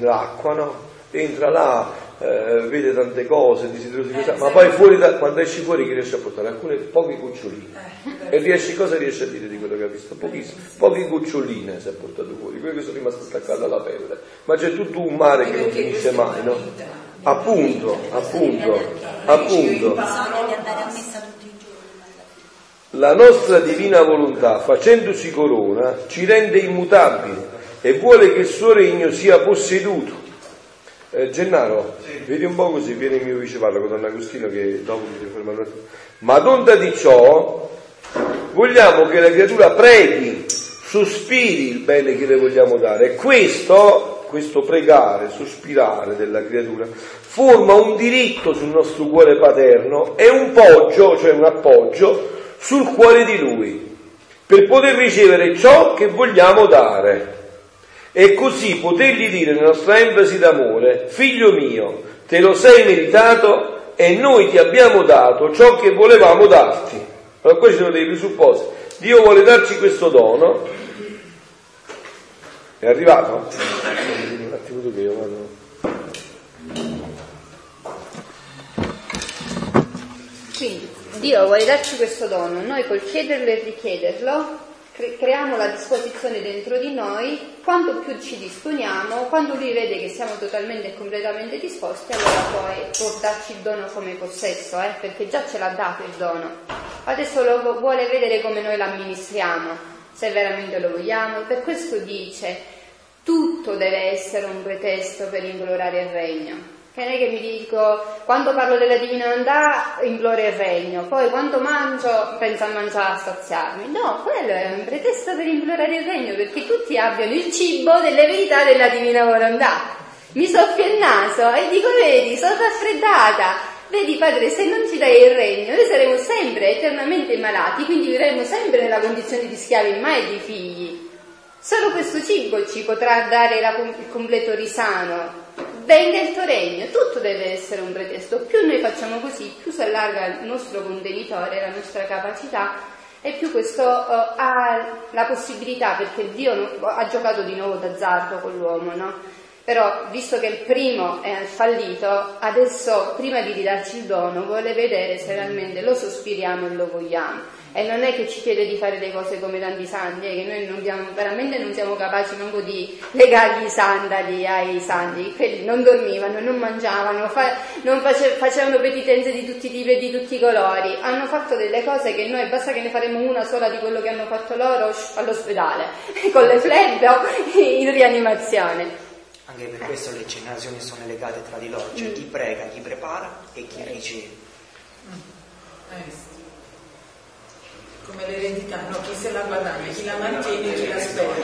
l'acqua no? entra là eh, vede tante cose, desiderosi di eh, ma poi fuori da, quando esci fuori che riesci a portare? Alcune poche goccioline. Eh, e riesci, cosa riesci a dire di quello che ha visto? Pochissimo, poche goccioline si è portato fuori, quelle che sono rimaste attaccate alla pelle. Ma c'è tutto un mare che non finisce mai, no? Appunto, appunto, appunto. La nostra divina volontà, facendosi corona, ci rende immutabili e vuole che il suo regno sia posseduto eh, Gennaro, sì. vedi un po' così, viene il mio vice parla con Don Agostino che dopo mi deve fermare. Ma d'onda di ciò vogliamo che la creatura preghi, sospiri il bene che le vogliamo dare. E questo, questo pregare, sospirare della creatura, forma un diritto sul nostro cuore paterno e un poggio, cioè un appoggio, sul cuore di lui, per poter ricevere ciò che vogliamo dare e così potergli dire nella nostra enfasi d'amore, figlio mio, te lo sei meritato e noi ti abbiamo dato ciò che volevamo darti. Allora qua ci sono dei presupposti. Dio vuole darci questo dono. È arrivato? Un attimo che io vado. Quindi Dio vuole darci questo dono, noi col chiederlo e richiederlo creiamo la disposizione dentro di noi, quanto più ci disponiamo, quando lui vede che siamo totalmente e completamente disposti, allora poi può darci il dono come possesso, eh, perché già ce l'ha dato il dono. Adesso lo vuole vedere come noi l'amministriamo, se veramente lo vogliamo, per questo dice tutto deve essere un pretesto per implorare il regno. Che non è che mi dico, quando parlo della divinità imploro il regno, poi quando mangio penso a mangiare a saziarmi. No, quello è un pretesto per implorare il regno, perché tutti abbiano il cibo delle verità della divina volontà. Mi soffio il naso e dico, vedi, sono raffreddata. Vedi padre, se non ci dai il regno, noi saremo sempre eternamente malati, quindi vivremo sempre nella condizione di schiavi, mai di figli. Solo questo cibo ci potrà dare la, il completo risano. Venga il tuo regno, tutto deve essere un pretesto. Più noi facciamo così, più si allarga il nostro contenitore, la nostra capacità e più questo uh, ha la possibilità, perché Dio ha giocato di nuovo d'azzardo con l'uomo, no? Però, visto che il primo è fallito, adesso, prima di ridarci il dono, vuole vedere se realmente lo sospiriamo e lo vogliamo. E non è che ci chiede di fare le cose come tanti santi, è che noi non abbiamo, veramente non siamo capaci manco di legargli i sandali ai santi, quelli non dormivano, non mangiavano, fa, non face, facevano penitenze di tutti i tipi e di tutti i colori, hanno fatto delle cose che noi basta che ne faremo una sola di quello che hanno fatto loro all'ospedale, con le flebbe o in rianimazione. Anche per questo le generazioni sono legate tra di loro, cioè chi prega, chi prepara e chi riceve. Eh, come l'eredità, no? Chi se la guadagna, chi la mantiene, chi la spende.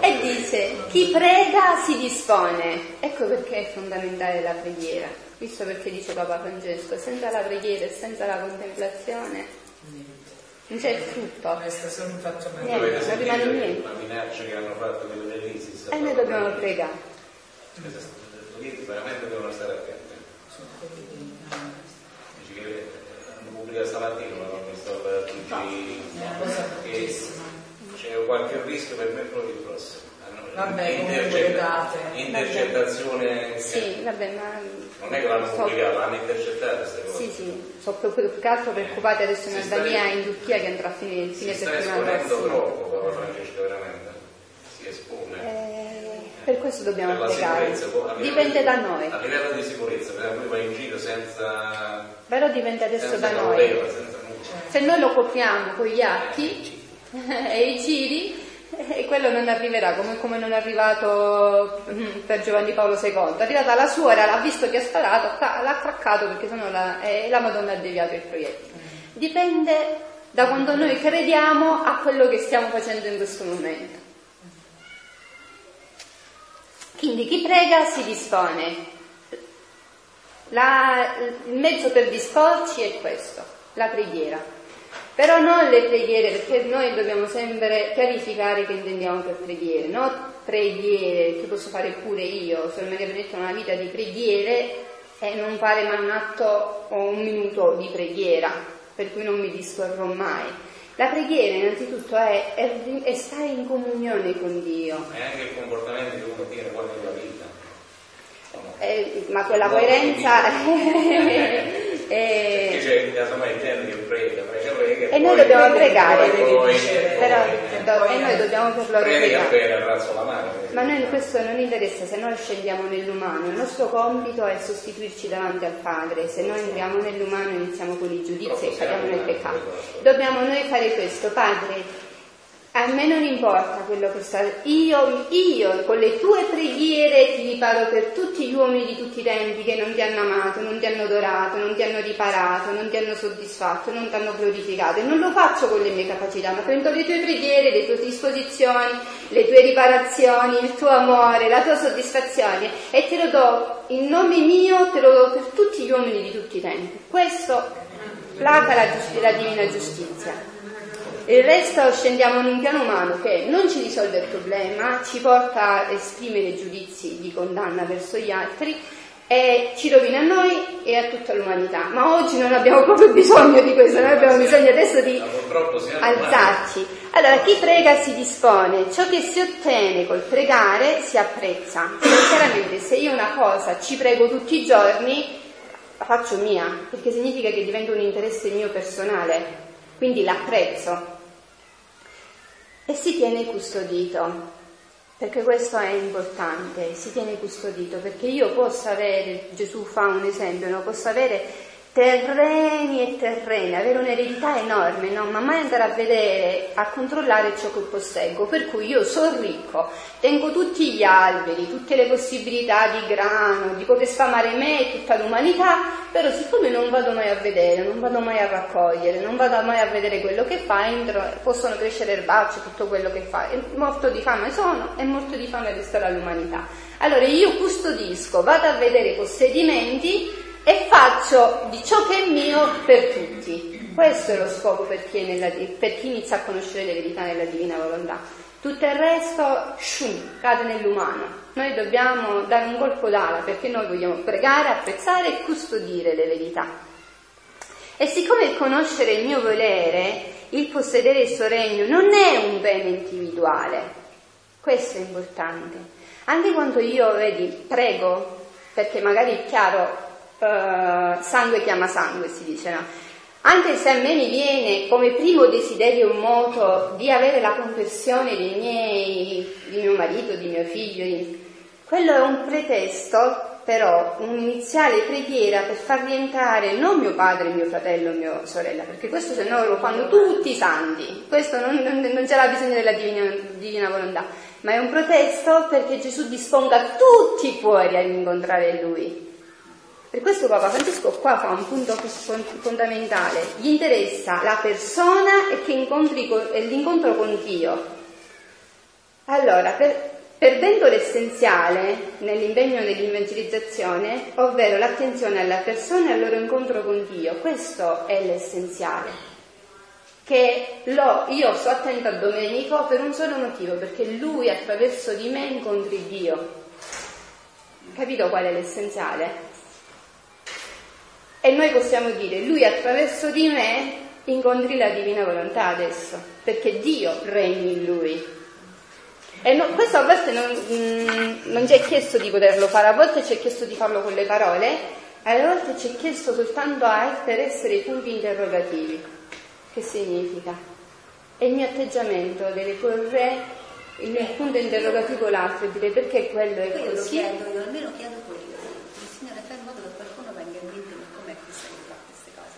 e dice, chi prega si dispone. Ecco perché è fondamentale la preghiera. Visto perché dice Papa Francesco, senza la preghiera e senza la contemplazione non c'è il frutto. Resta solo un fatto niente, non rimane niente. La minaccia che hanno fatto quelli dell'ISIS. E noi dobbiamo pregare. Veramente devono stare attenti. Dice che hanno pubblicato stamattina una visto per tutti che c'è qualche rischio per me proprio il prossimo. Vabbè, Intercetta- intercettazione sì, vabbè, ma non è che l'hanno so, pubblicato, l'hanno queste cose. Sì, sì, sono più, più che altro preoccupati adesso in Albania e in Turchia che andrà a finire il fine si sta settimana esponendo prossimo. troppo Papa Francesco veramente si espone Eh, per questo dobbiamo per la pregare. sicurezza poi, a livello Dipende di- da noi, a livello di sicurezza perché lui va in giro senza però dipende adesso senza da noi. nulla Se noi lo copriamo con gli atti e i giri, e quello non arriverà come, come non è arrivato mm, per Giovanni Paolo II. È arrivata la suora, l'ha visto che ha sparato, l'ha attaccato perché sennò la, e la Madonna ha deviato il proiettile. Dipende da quando noi crediamo a quello che stiamo facendo in questo momento. Quindi chi prega si dispone. La- il mezzo per disporci è questo, la preghiera. Però non le preghiere, perché noi dobbiamo sempre chiarificare che intendiamo per preghiere, no preghiere che posso fare pure io, Sor Maria Benedetta una vita di preghiere e non fare mai un atto o un minuto di preghiera, per cui non mi disporrò mai. La preghiera innanzitutto è, è, è stare in comunione con Dio, e anche il comportamento che uno tiene poi nella vita. Eh, ma quella coerenza perché è, c'è casomai il genere che prega prega prega e noi dobbiamo pregare, poi- però poi- e noi dobbiamo pregare. mano Ma noi questo non interessa se noi scendiamo nell'umano, il nostro compito è sostituirci davanti al Padre, se noi entriamo nell'umano iniziamo con i giudizi e cadiamo nel peccato. Dobbiamo noi fare questo, Padre, a me non importa quello che sta, io, io con le tue preghiere ti riparo per tutti gli uomini di tutti i tempi che non ti hanno amato, non ti hanno adorato, non ti hanno riparato, non ti hanno soddisfatto, non ti hanno glorificato. E non lo faccio con le mie capacità, ma prendo le tue preghiere, le tue disposizioni, le tue riparazioni, il tuo amore, la tua soddisfazione e te lo do in nome mio, te lo do per tutti gli uomini di tutti i tempi. Questo placa la, giusti- la divina giustizia. Il resto scendiamo in un piano umano che non ci risolve il problema, ci porta a esprimere giudizi di condanna verso gli altri e ci rovina a noi e a tutta l'umanità. Ma oggi non abbiamo proprio bisogno di questo, noi abbiamo bisogno adesso di alzarci. Allora, chi prega si dispone, ciò che si ottiene col pregare si apprezza. Chiaramente se io una cosa ci prego tutti i giorni, la faccio mia, perché significa che diventa un interesse mio personale, quindi l'apprezzo e si tiene custodito, perché questo è importante, si tiene custodito, perché io posso avere, Gesù fa un esempio, no? posso avere terreni e terreni, avere un'eredità enorme, no? ma mai andare a vedere, a controllare ciò che posseggo, per cui io sono ricco, tengo tutti gli alberi, tutte le possibilità di grano, di poter sfamare me e tutta l'umanità, però siccome non vado mai a vedere, non vado mai a raccogliere, non vado mai a vedere quello che fa, entro, possono crescere erbacce, tutto quello che fa, e morto di fame sono e morto di fame resterà l'umanità. Allora io custodisco, vado a vedere i possedimenti e faccio di ciò che è mio per tutti. Questo è lo scopo per chi, nella, per chi inizia a conoscere le verità nella divina volontà. Tutto il resto, shum, cade nell'umano. Noi dobbiamo dare un colpo d'ala perché noi vogliamo pregare, apprezzare e custodire le verità. E siccome il conoscere il mio volere, il possedere il suo regno, non è un bene individuale, questo è importante. Anche quando io, vedi, prego, perché magari è chiaro, eh, sangue chiama sangue, si dice, no? Anche se a me mi viene come primo desiderio moto di avere la conversione dei miei, di mio marito, di mio figlio, quello è un pretesto, però, un'iniziale preghiera per far rientrare non mio padre, mio fratello, mia sorella, perché questo se no lo fanno tutti i santi, questo non, non, non c'era bisogno della divina, divina volontà, ma è un pretesto perché Gesù disponga tutti fuori ad incontrare Lui. Per questo Papa Francesco qua fa un punto fondamentale, gli interessa la persona e, incontri, e l'incontro con Dio. Allora, per, perdendo l'essenziale nell'impegno dell'evangelizzazione, ovvero l'attenzione alla persona e al loro incontro con Dio, questo è l'essenziale. Che lo, io sto attento a Domenico per un solo motivo, perché lui attraverso di me incontri Dio. Capito qual è l'essenziale? E noi possiamo dire, lui attraverso di me incontri la divina volontà adesso, perché Dio regni in lui. E no, questo a volte non, mm, non ci è chiesto di poterlo fare, a volte ci è chiesto di farlo con le parole, a volte ci è chiesto soltanto per essere punti interrogativi. Che significa? E il mio atteggiamento deve porre il mio punto interrogativo l'altro e dire perché quello è Poi così. Io lo chiedo, io almeno chiedo quello. Il Signore fa in modo che qualcuno venga in mente ma com'è questa che fa queste cose?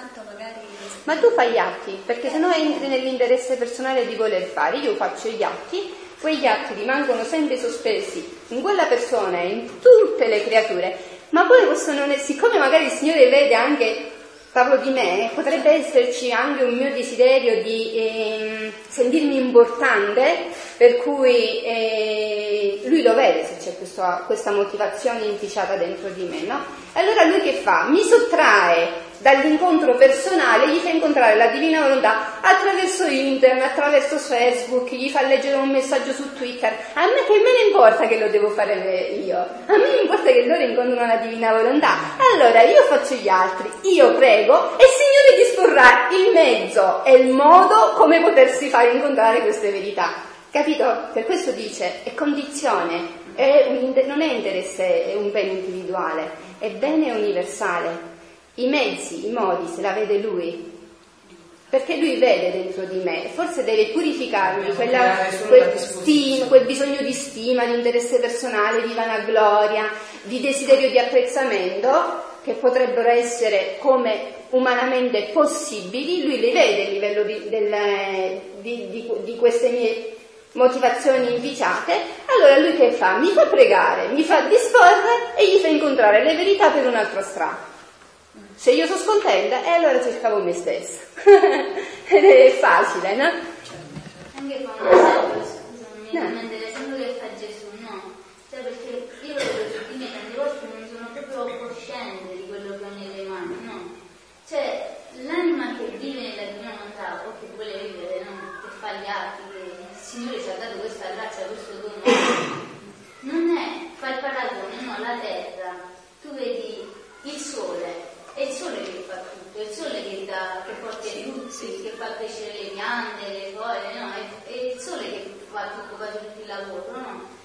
Soltanto magari. Ma tu fai gli atti, perché se no entri nell'interesse personale di voler fare. Io faccio gli atti, quegli atti rimangono sempre sospesi in quella persona e in tutte le creature, ma poi possono, siccome magari il Signore vede anche parlo di me, potrebbe esserci anche un mio desiderio di eh, sentirmi importante, per cui eh, lui lo vede se c'è questo, questa motivazione inficiata dentro di me, no? Allora lui che fa? Mi sottrae dall'incontro personale, gli fa incontrare la divina volontà attraverso internet, attraverso Facebook, gli fa leggere un messaggio su Twitter. A me che me ne importa che lo devo fare io? A me importa che loro incontrino la divina volontà. Allora io faccio gli altri, io prego e il Signore disporrà il mezzo e il modo come potersi fare incontrare queste verità. Capito? Per questo dice, è condizione, è un, non è interesse, è un bene individuale, è bene universale. I mezzi, i modi, se la vede lui, perché lui vede dentro di me, forse deve purificarmi quella, quel, stima, quel bisogno di stima, di interesse personale, di vanagloria, di desiderio di apprezzamento, che potrebbero essere come umanamente possibili, lui le vede a livello di, del, di, di, di queste mie motivazioni inficiate, allora lui che fa? Mi fa pregare, mi fa disporre e gli fa incontrare le verità per un'altra strada. Se io sono scontenta, e allora cercavo me stessa. Ed è facile, no? Anche con l'esempio, scusami, no. l'esempio che fa Gesù, no? Cioè perché io vedo su di me tante volte non sono proprio cosciente di quello che ho nelle mani, no? Cioè, l'anima che vive nella divina volontà, o che vuole vivere, no? Che fa gli atti, che il Signore ci ha dato questa grazia, questo dono, non è, fa il paragone, no? La terra, tu vedi il sole, è il sole che fa tutto, è il sole che, dà, che porta i frutti, che fa crescere le piante, le foglie, no? È, è, il sole che fa tutto, fa tutto il lavoro, no?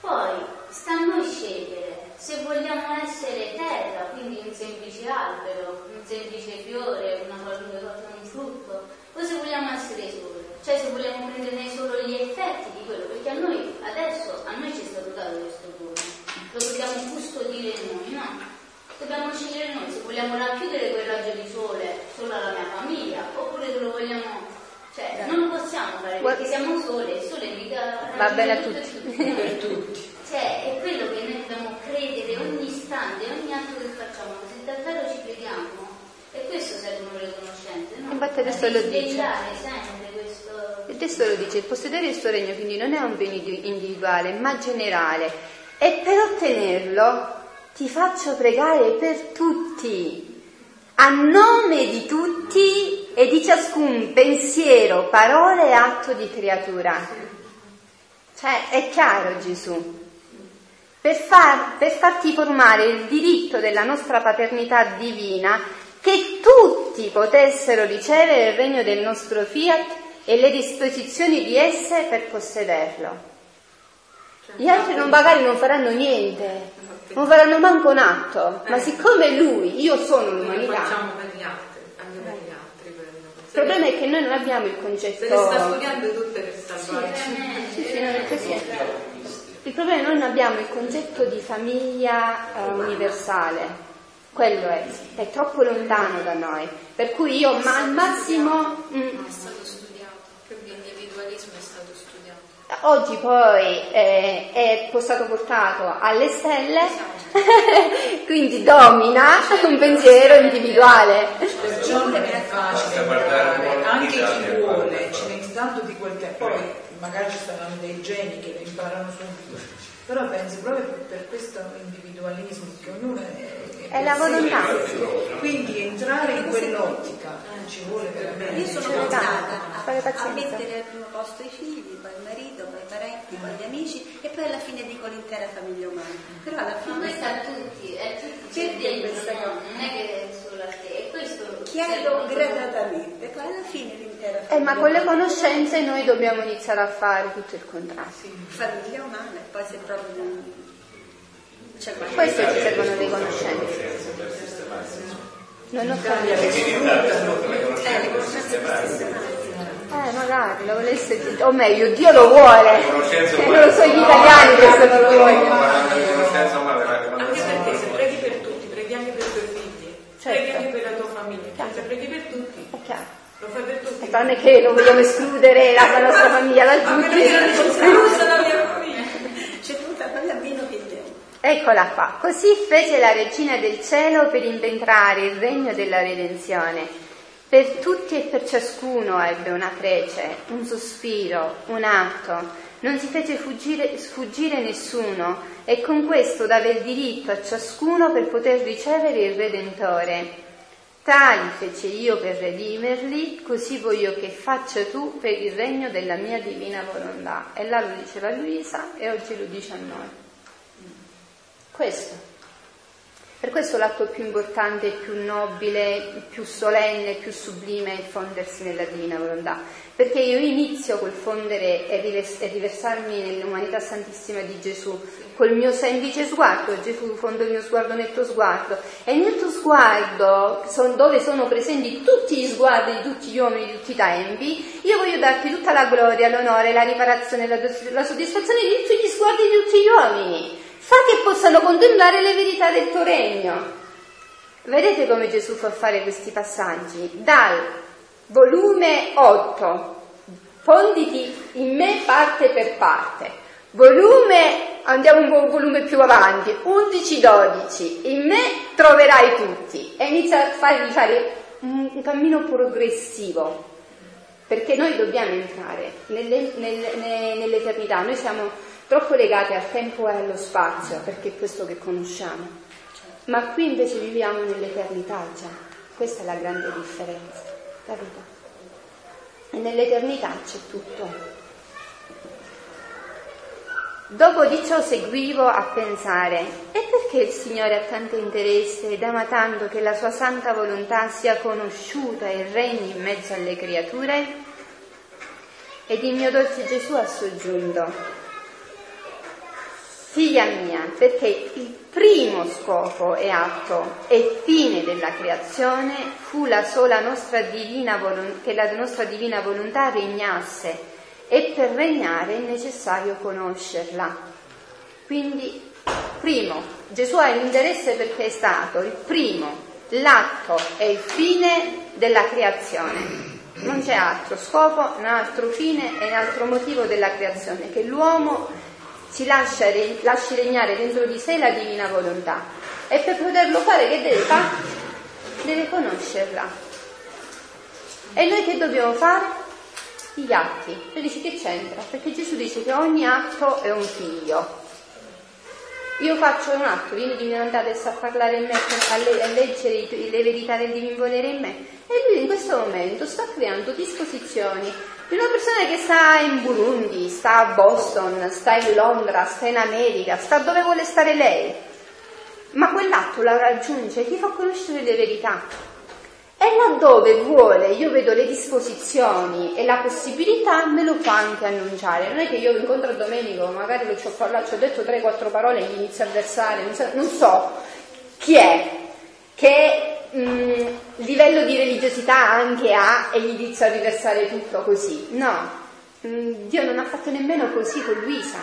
Poi sta a noi scegliere se vogliamo essere terra, quindi un semplice albero, un semplice fiore, una qualunque cosa, un frutto, o se vogliamo essere sole, cioè se vogliamo prendere solo gli effetti di quello, perché a noi adesso a noi ci è stato dato questo dono, lo dobbiamo custodire noi, no? Dobbiamo scegliere noi se vogliamo racchiudere quel raggio di sole solo alla mia famiglia oppure se lo vogliamo. Cioè, non lo possiamo fare perché siamo sole, il sole mica Va bene a tutti. tutti. tutti. Cioè, è quello che noi dobbiamo credere ogni istante, ogni atto che facciamo, se davvero ci crediamo. E questo servono le conoscenze, no? Infatti adesso lo dice. Il testo lo dice, il possedere il suo regno quindi non è un bene individuale, ma generale. E per ottenerlo ti faccio pregare per tutti. a nome di tutti e di ciascun pensiero, parola e atto di creatura. Cioè, è chiaro Gesù. Per, far, per farti formare il diritto della nostra paternità divina, che tutti potessero ricevere il regno del nostro fiat e le disposizioni di esse per possederlo. Gli altri non, magari non faranno niente, non faranno manco un atto, ma siccome lui, io sono l'umanità. Facciamo per gli altri, anche per gli altri. Per... Il problema è che noi non abbiamo il concetto. Se le sta studiando tutte per salvarci. Sì, sì, non è così. Il problema è che noi non abbiamo il concetto di famiglia eh, universale. Quello è, è troppo lontano da noi. Per cui io ma al massimo. Mm, è stato studiato, l'individualismo è stato studiato. Oggi poi eh, è stato portato alle stelle, quindi domina un pensiero individuale. Perciò non è facile imparare, anche chi vuole, ce n'è tanto di quel che poi magari ci saranno dei geni che lo imparano subito, però penso proprio per questo individualismo che ognuno è, è la volontà. Quindi entrare in quell'ottica ci vuole veramente. Io sono portata fare a, a mettere al primo posto i figli, poi il marito, parenti, poi gli amici e poi alla fine dico l'intera famiglia umana. Però alla Ma fine questo a tutti, a tutti c'è dentro, questa no? cosa? non è che è solo a te, e questo chiedo serve- gradatamente, poi alla fine l'intera Eh, famiglia ma con le conoscenze noi dobbiamo iniziare a fare tutto il contrario. Famiglia umana e poi se proprio non c'è qualche Questo ci servono le conoscenze. Non ho capito. eh, le conoscenze per sistemare. Eh, magari lo volesse o meglio, Dio lo vuole. conoscenza E non lo so gli italiani questo non lo vogliono. conoscenza umana Anche perché se preghi per tutti, preghi anche per i tuoi figli, preghi Certo. anche per la tua famiglia, se preghi per tutti, È chiaro. lo fai per tutti. E tranne che non vogliamo escludere la, nostra famiglia da Anche perché non tutti. esclusa la mia famiglia. C'è tutta la famiglia meno che te. Eccola qua. Così fece la regina del cielo per inventare il regno della redenzione. Per tutti e per ciascuno ebbe una prece, un sospiro, un atto. Non si fece fuggire, sfuggire nessuno e con questo dava il diritto a ciascuno per poter ricevere il Redentore. Tali fece io per redimerli, così voglio che faccia tu per il regno della mia divina volontà. E là lo diceva Luisa e oggi lo dice a noi. Questo. Per questo l'atto più importante, più nobile, più solenne, più sublime è fondersi nella divina volontà. Perché io inizio col fondere e, e riversarmi nell'umanità santissima di Gesù, col mio semplice sguardo, Gesù fonda il mio sguardo nel tuo sguardo, e nel tuo sguardo, son- dove sono presenti tutti gli sguardi di tutti gli uomini di tutti i tempi, io voglio darti tutta la gloria, l'onore, la riparazione, la, la soddisfazione di tutti gli sguardi di tutti gli uomini. Fa che possano contemplare le verità del tuo regno. Vedete come Gesù fa fare questi passaggi? Dal volume 8, fonditi in me parte per parte. Volume, andiamo un volume più avanti, 11-12, in me troverai tutti. E inizia a fargli fare un, cammino progressivo, perché noi dobbiamo entrare nelle- nel- ne- nell'eternità, noi siamo troppo legati al tempo e allo spazio, perché è questo che conosciamo. Ma qui invece viviamo nell'eternità già, questa è la grande differenza, capito? E nell'eternità c'è tutto. Dopo di ciò seguivo a pensare, e perché il Signore ha tanto interesse ed ama tanto che la sua santa volontà sia conosciuta e regni in mezzo alle creature? Ed il mio dolce Gesù ha soggiunto, Figlia mia, perché il primo scopo e atto e fine della creazione fu la sola nostra divina volon- che la nostra divina volontà regnasse e per regnare è necessario conoscerla. Quindi, primo, Gesù ha l'interesse perché è stato il primo, l'atto e il fine della creazione. Non c'è altro scopo, un altro fine e un altro motivo della creazione, che l'uomo si lascia, lasci regnare dentro di sé la divina volontà. E per poterlo fare che deve fare? Deve conoscerla. E noi che dobbiamo fare? Gli atti. Tu dici che c'entra? Perché Gesù dice che ogni atto è un figlio. io faccio un atto, vieni divinato adesso a parlare in me, a, le, a leggere le verità del divino volere in me. E lui in questo momento sta creando disposizioni di una persona che sta in Burundi, sta a Boston, sta in Londra, sta in America, sta dove vuole stare lei. Ma quell'atto la raggiunge ti fa conoscere le verità. E laddove vuole, io vedo le disposizioni e la possibilità, me lo fa anche annunciare. Non è che io incontro Domenico, magari lo ci ho parlato, ci ho detto 3-4 parole e gli inizio a versare, non so, non so chi è, che mh, mm, livello di religiosità anche ha e gli inizio a riversare tutto così. No, mh, mm, Dio non ha fatto nemmeno così con Luisa.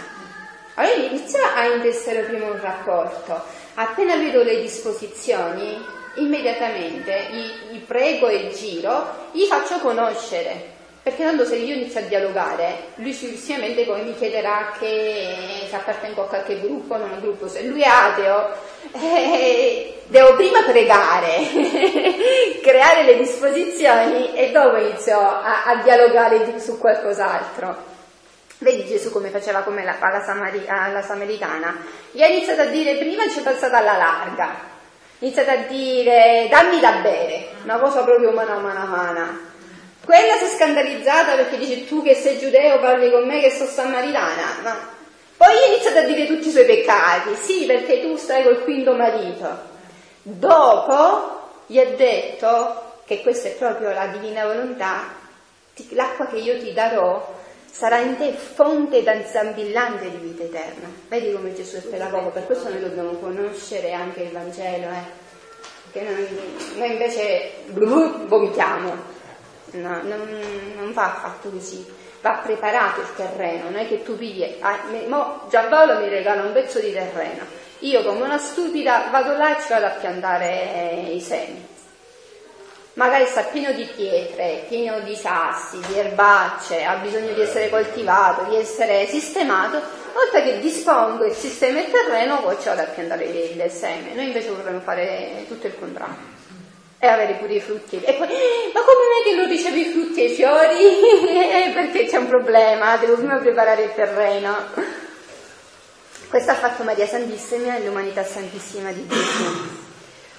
Allora inizia a intessere prima un rapporto. Appena vedo le disposizioni, immediatamente gli, gli prego e giro, gli faccio conoscere. Perché tanto se io inizio a dialogare, lui successivamente poi mi chiederà che se appartengo a qualche gruppo o non a un gruppo. Se lui è ateo, eh, devo prima pregare, creare le disposizioni e dopo inizio a, a dialogare su qualcos'altro. Vedi Gesù come faceva come la, alla, Samari, alla Samaritana? Gli ha iniziato a dire prima ci è passata alla larga, iniziate a dire dammi da bere, una cosa proprio mano a mano a mano. Quella si è scandalizzata perché dice tu che sei giudeo parli con me che sono samaritana, no. Poi iniziate a dire tutti i suoi peccati, sì perché tu stai col quinto marito. Dopo gli ha detto che questa è proprio la divina volontà, l'acqua che io ti darò sarà in te fonte danzambillante di vita eterna. Vedi come Gesù è pedagogo, per questo noi dobbiamo conoscere anche il Vangelo, eh? che noi, noi invece blu, vomitiamo. No, non, non, va fatto così, va preparato il terreno, non è che tu pigli, ah, mo Giampaolo mi regala un pezzo di terreno, io come una stupida vado là e ci vado a piantare i semi. Magari sta pieno di pietre, pieno di sassi, di erbacce, ha bisogno di essere coltivato, di essere sistemato, volta che dispongo il sistema e il terreno, poi ci vado a piantare il seme. Noi invece vorremmo fare tutto il contrario e avere pure i frutti. E poi, eh, ma come è che non ricevi i frutti e i fiori? Perché c'è un problema, devo prima preparare il terreno. Questo ha fatto Maria Santissima e l'umanità santissima di Gesù.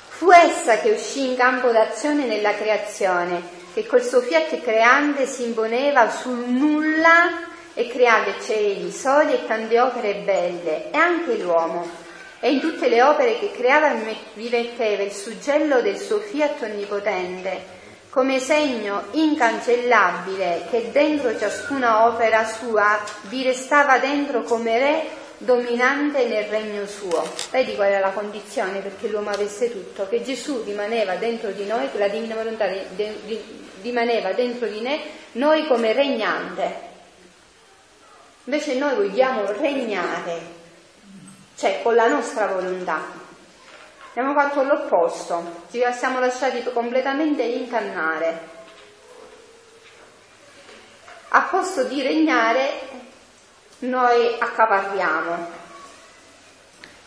Fu essa che uscì in campo d'azione nella creazione, che col suo fiat creante si imponeva sul nulla e creava cieli, soli e tante opere belle, e anche l'uomo. E in tutte le opere che creava vi metteva il suggello del suo fiat onnipotente, come segno incancellabile che dentro ciascuna opera sua vi restava dentro come re dominante nel regno suo. Vedi qual è la condizione perché l'uomo avesse tutto? Che Gesù rimaneva dentro di noi, che la divina volontà di, di, rimaneva dentro di noi, noi come regnante. Invece noi vogliamo regnare, cioè con la nostra volontà. Abbiamo fatto l'opposto, ci siamo lasciati completamente incannare. A posto di regnare noi accaparriamo.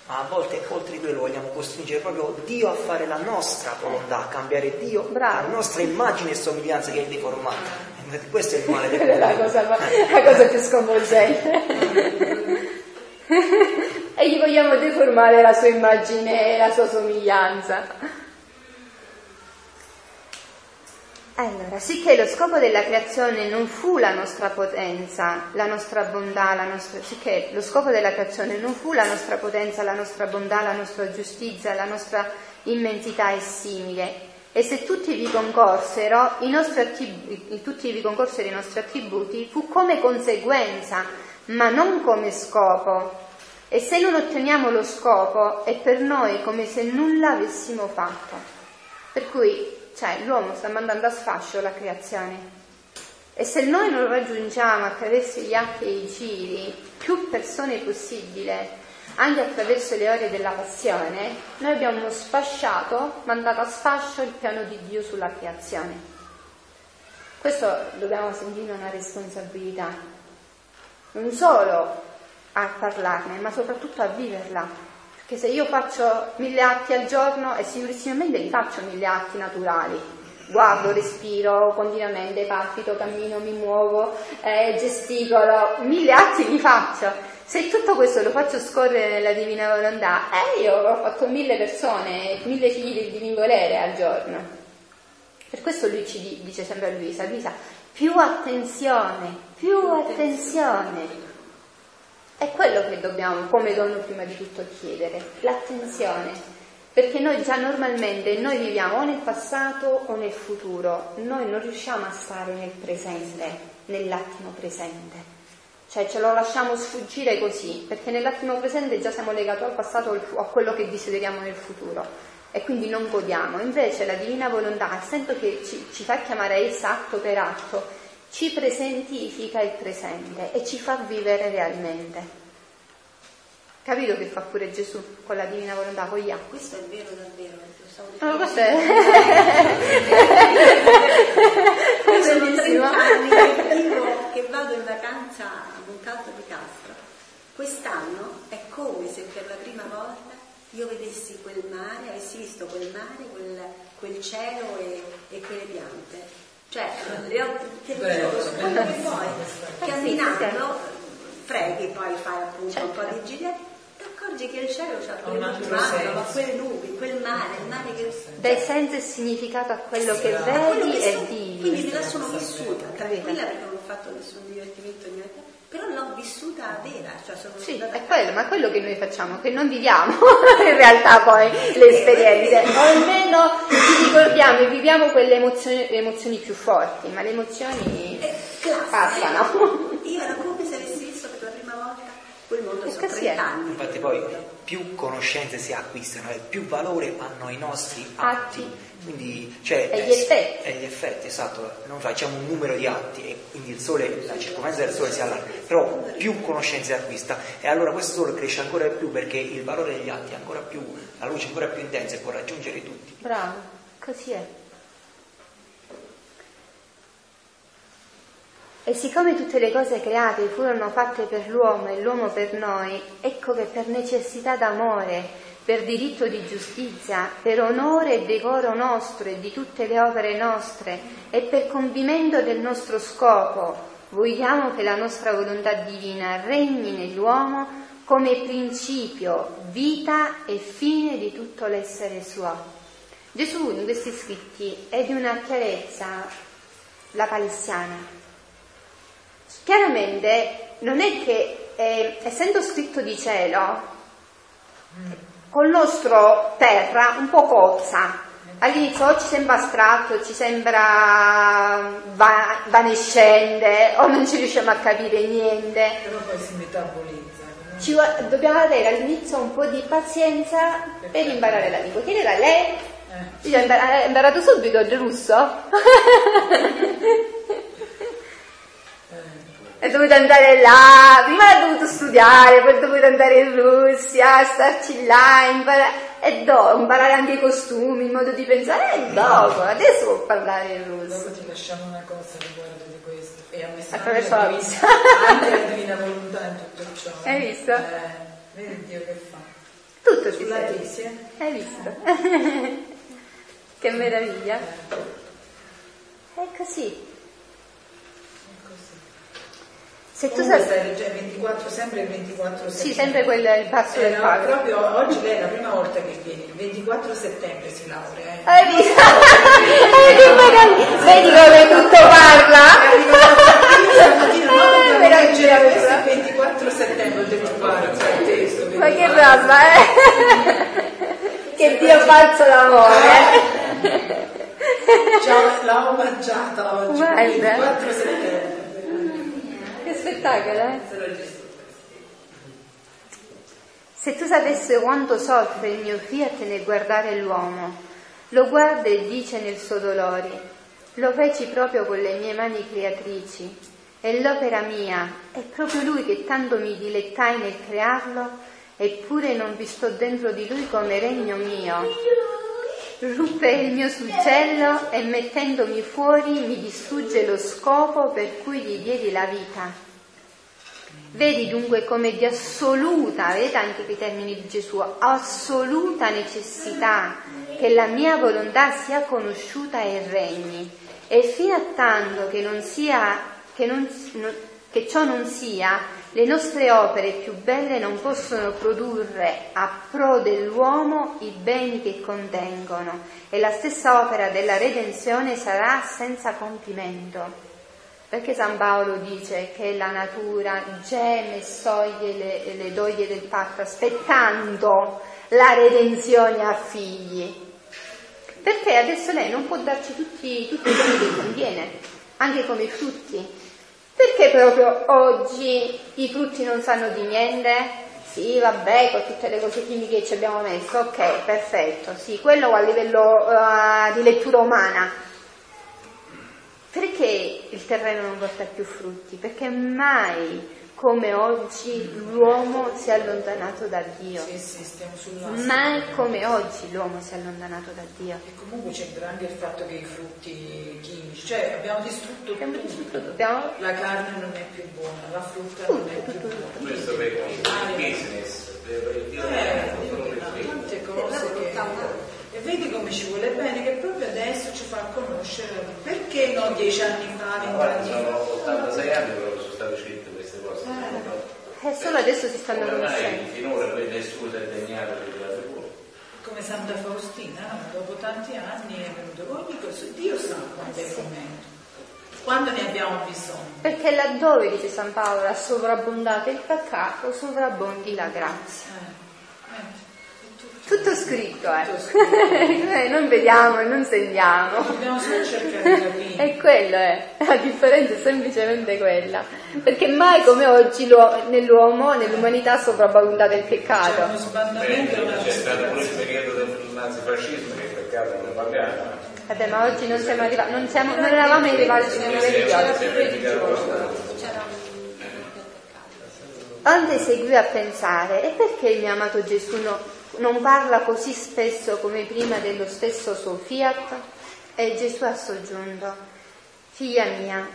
Ma a volte oltre quello vogliamo costringere proprio Dio a fare la nostra volontà, a cambiare Dio, Bravo. la nostra immagine e somiglianza che è deformata. Questo è il male del la cosa, la cosa più sconvolgente. e gli vogliamo deformare la sua immagine e la sua somiglianza. Allora, sicché lo scopo della creazione non fu la nostra potenza, la nostra bontà, la nostra, sicché lo scopo della creazione non fu la nostra potenza, la nostra bontà, la nostra giustizia, la nostra immensità e simile. E se tutti vi concorsero, i nostri attributi, tutti vi concorsero i nostri attributi, fu come conseguenza, ma non come scopo. E se non otteniamo lo scopo, è per noi come se nulla avessimo fatto. Per cui cioè l'uomo sta mandando a sfascio la creazione. E se noi non raggiungiamo attraverso gli atti e i giri più persone possibile, anche attraverso le ore della passione, noi abbiamo sfasciato, mandato a sfascio il piano di Dio sulla creazione. Questo dobbiamo sentire una responsabilità, non solo a parlarne, ma soprattutto a viverla. Che se io faccio mille atti al giorno e sicuramente li faccio mille atti naturali, guardo, respiro continuamente, palpito, cammino, mi muovo, eh, gesticolo, mille atti li faccio. Se tutto questo lo faccio scorrere nella divina volontà, eh, io ho fatto mille persone, mille figli del divin volere al giorno. Per questo lui ci dice sempre a Luisa, Luisa, più attenzione, più attenzione. È quello che dobbiamo, come donne, prima di tutto chiedere, l'attenzione. Perché noi già normalmente noi viviamo o nel passato o nel futuro, noi non riusciamo a stare nel presente, nell'attimo presente. Cioè ce lo lasciamo sfuggire così, perché nell'attimo presente già siamo legati al passato o a quello che desideriamo nel futuro e quindi non godiamo. Invece la divina volontà, essendo che ci, ci fa chiamare essa atto per atto, ci presentifica il presente e ci fa vivere realmente. Capito che fa pure Gesù con la divina volontà, con Yah? Questo è vero davvero, lo No, questo è... questo è bellissimo. 30 anni che vivo, che vado in vacanza a Montalto di Castro. Quest'anno è come se per la prima volta io vedessi quel mare, avessi visto quel mare, quel, quel cielo e, e quelle piante. Cioè, le ho, che vuoi, Eh camminando, freghi, poi fai appunto un po' Certo. di giri, ti accorgi che il cielo ha Ha un quel mare, quelle nubi, quel mare, il mare che Dai senso e significato a quello che a quello vedi che e vivi. Quindi me la sono vissuta, tranquilla perché non ho fatto nessun divertimento niente, però l'ho vissuta vera, cioè sono Sì, è quello, ma è quello che noi facciamo, che non viviamo in realtà poi le esperienze, o almeno ci ricordiamo e viviamo quelle emozioni, le emozioni più forti, ma le emozioni classica. passano. Io era come se avessi visto per la prima volta quel mondo, sono così è. 30 anni. Infatti poi più conoscenze si acquistano e più valore hanno i nostri atti. Atti. Quindi, cioè, E gli eh, effetti. E gli effetti, esatto. Non facciamo un numero di atti e quindi il sole, la circoferenza del sole si allarga. Però più conoscenze acquista e allora questo sole cresce ancora di più perché il valore degli atti è ancora più, la luce è ancora più intensa e può raggiungere tutti. Bravo, così è. E siccome tutte le cose create furono fatte per l'uomo e l'uomo per noi, ecco che per necessità d'amore, per diritto di giustizia, per onore e decoro nostro e di tutte le opere nostre e per compimento del nostro scopo, vogliamo che la nostra volontà divina regni nell'uomo come principio, vita e fine di tutto l'essere suo. Gesù in questi scritti è di una chiarezza la palestiana. Chiaramente non è che, eh, essendo scritto di cielo, col nostro terra un po' cozza. All'inizio o ci sembra astratto, ci sembra va- vanescente, o non ci riusciamo a capire niente. Però poi si metabolizza. no? Ci dobbiamo avere all'inizio un po' di pazienza per imparare la lingua. Chiedere a lei, Eh. Io ho imparato subito il russo? E dovuto andare là, prima hai dovuto studiare, poi dovuto andare in Russia, starci là, imparare, e dopo, imparare anche i costumi, il modo di pensare, e dopo, adesso può parlare il russo. Dopo ti lasciamo una cosa riguardo di questo. E a me Attraverso la vista. Anche la divina volontà in tutto ciò. Hai visto? Eh, vedi Dio che fa. Tutto ti Sulla serve. tesi, eh? Hai visto? che meraviglia. È così. È così. Se tu sai... stai leggendo 24, sempre il 24 settembre. Sì, sempre quel il passo del Eh, no, padre. proprio oggi lei è la prima volta che viene, il 24 settembre si laurea. Eh. Hai visto? Eh, che meraviglia. Vedi come tutto parla? Stamattina no, Eh, dobbiamo leggere questa. il 24 settembre, ho detto guarda, il testo. Ma che 24. roba, eh? Che Dio falso l'amore. Già l'ho mangiata oggi, il 24 settembre. Spettacolo, eh? Se tu sapessi quanto soffre il mio fiat nel guardare l'uomo, lo guarda e dice nel suo dolore, lo feci proprio con le mie mani creatrici, è l'opera mia, è proprio lui che tanto mi dilettai nel crearlo, eppure non vi sto dentro di lui come regno mio. Ruppe il mio suggello e mettendomi fuori mi distrugge lo scopo per cui gli diedi la vita. Vedi dunque come di assoluta, vedete anche i termini di Gesù, assoluta necessità che la mia volontà sia conosciuta e regni. E fino a tanto che, non sia, che, non, che ciò non sia, le nostre opere più belle non possono produrre a pro dell'uomo i beni che contengono e la stessa opera della redenzione sarà senza compimento. Perché San Paolo dice che la natura geme soglie le, le doglie del patto aspettando la redenzione a figli? Perché adesso lei non può darci tutti, tutti i beni che conviene, anche come frutti. Perché proprio oggi i frutti non sanno di niente? Sì, vabbè, con tutte le cose chimiche che ci abbiamo messo, ok, perfetto, sì, quello a livello uh, di lettura umana. Perché il terreno non porta più frutti? Perché mai come oggi l'uomo si è allontanato da Dio. Sì, sì, stiamo Mai come oggi l'uomo si è allontanato da Dio. E comunque c'entra anche il fatto che i frutti chimici, cioè abbiamo distrutto abbiamo tutto. Distrutto, abbiamo... La carne non è più buona, la frutta non è più buona. Questo per il business, per il eh, tante cose che... E vedi come ci vuole bene che proprio adesso ci fa conoscere perché non dieci anni fa, vent'anni fa. Sono 86 anni che sono state scritte queste cose. Eh, solo adesso si stanno conoscendo. Finora poi nessuno è degnato di tirare fuori. Come Santa Faustina, no? dopo tanti anni è venuto ogni cosa, Dio sa quando è il momento. Quando ne abbiamo bisogno? Perché laddove, dice San Paolo, ha sovrabbondato il peccato, sovrabbondi la grazia. Eh. Tutto scritto, eh. Tutto scritto. Noi non vediamo e non sentiamo. Dobbiamo solo cercare di capire. E quello è, la differenza è semplicemente quella. Perché mai come oggi nell'uomo, nell'umanità sopravvalutato il peccato. C'è uno sbandamento. C'è stato pure il periodo del nazifascismo che il peccato non parliamo. Vabbè, ma oggi non siamo arrivati, non, siamo, non eravamo arrivati nel oggi. Onde seguì a pensare, e perché il mio amato Gesù no, non parla così spesso come prima dello stesso suo fiat? E Gesù ha soggiunto, figlia mia,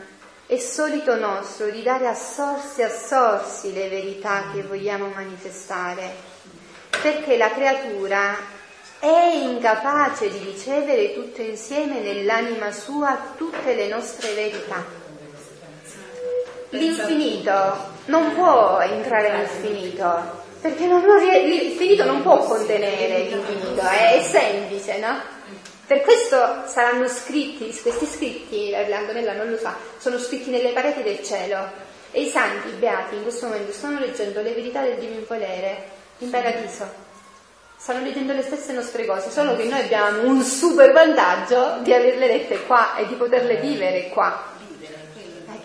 è solito nostro di dare a sorsi a sorsi le verità che vogliamo manifestare, perché la creatura è incapace di ricevere tutto insieme nell'anima sua tutte le nostre verità. L'infinito non può entrare nel finito, perché non, non, l'infinito non può contenere l'infinito, è, semplice, no? Per questo saranno scritti, questi scritti, l'Antonella non lo sa, sono scritti nelle pareti del cielo e i santi, i beati, in questo momento stanno leggendo le verità del divino volere in paradiso. Stanno leggendo le stesse nostre cose, solo che noi abbiamo un super vantaggio di averle lette qua e di poterle vivere qua.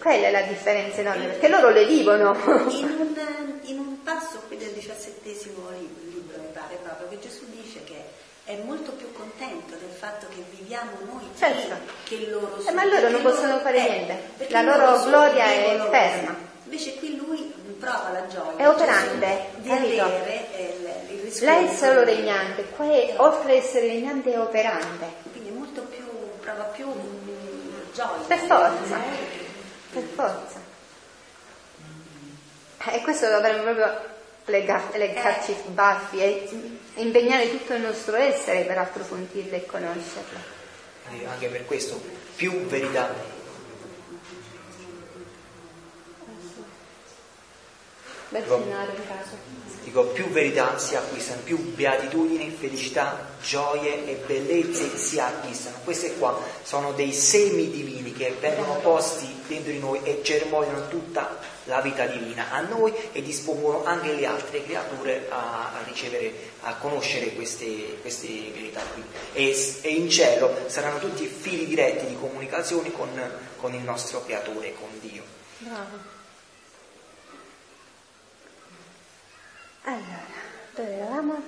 Eh, quella è la differenza enorme, perché loro le vivono. In un, in un passo qui del diciassettesimo libro, mi pare proprio, che Gesù dice che è molto più contento del fatto che viviamo noi certo. che loro sono. Eh, ma loro non possono fare eh, niente, la loro gloria è ferma. Invece qui lui prova la gioia. È operante, di avere il, il riscontro. Lei è solo regnante, qua è, oltre ad essere regnante è operante. Quindi è molto più, prova più gioia. Per forza, per forza. E questo dovremmo proprio leggarci i baffi e impegnare tutto il nostro essere per approfondirlo e conoscerlo. Anche per questo, più verità Dico, più verità si acquistano, più beatitudini, felicità, gioie e bellezze si acquistano. Queste qua sono dei semi divini che vengono posti dentro di noi e germogliano tutta la vita divina a noi e dispongono anche le altre creature a, a ricevere, a conoscere queste, queste verità qui. E, e, in cielo saranno tutti fili diretti di comunicazione con, con il nostro creatore, con Dio. Bravo. Allora, dove eravamo?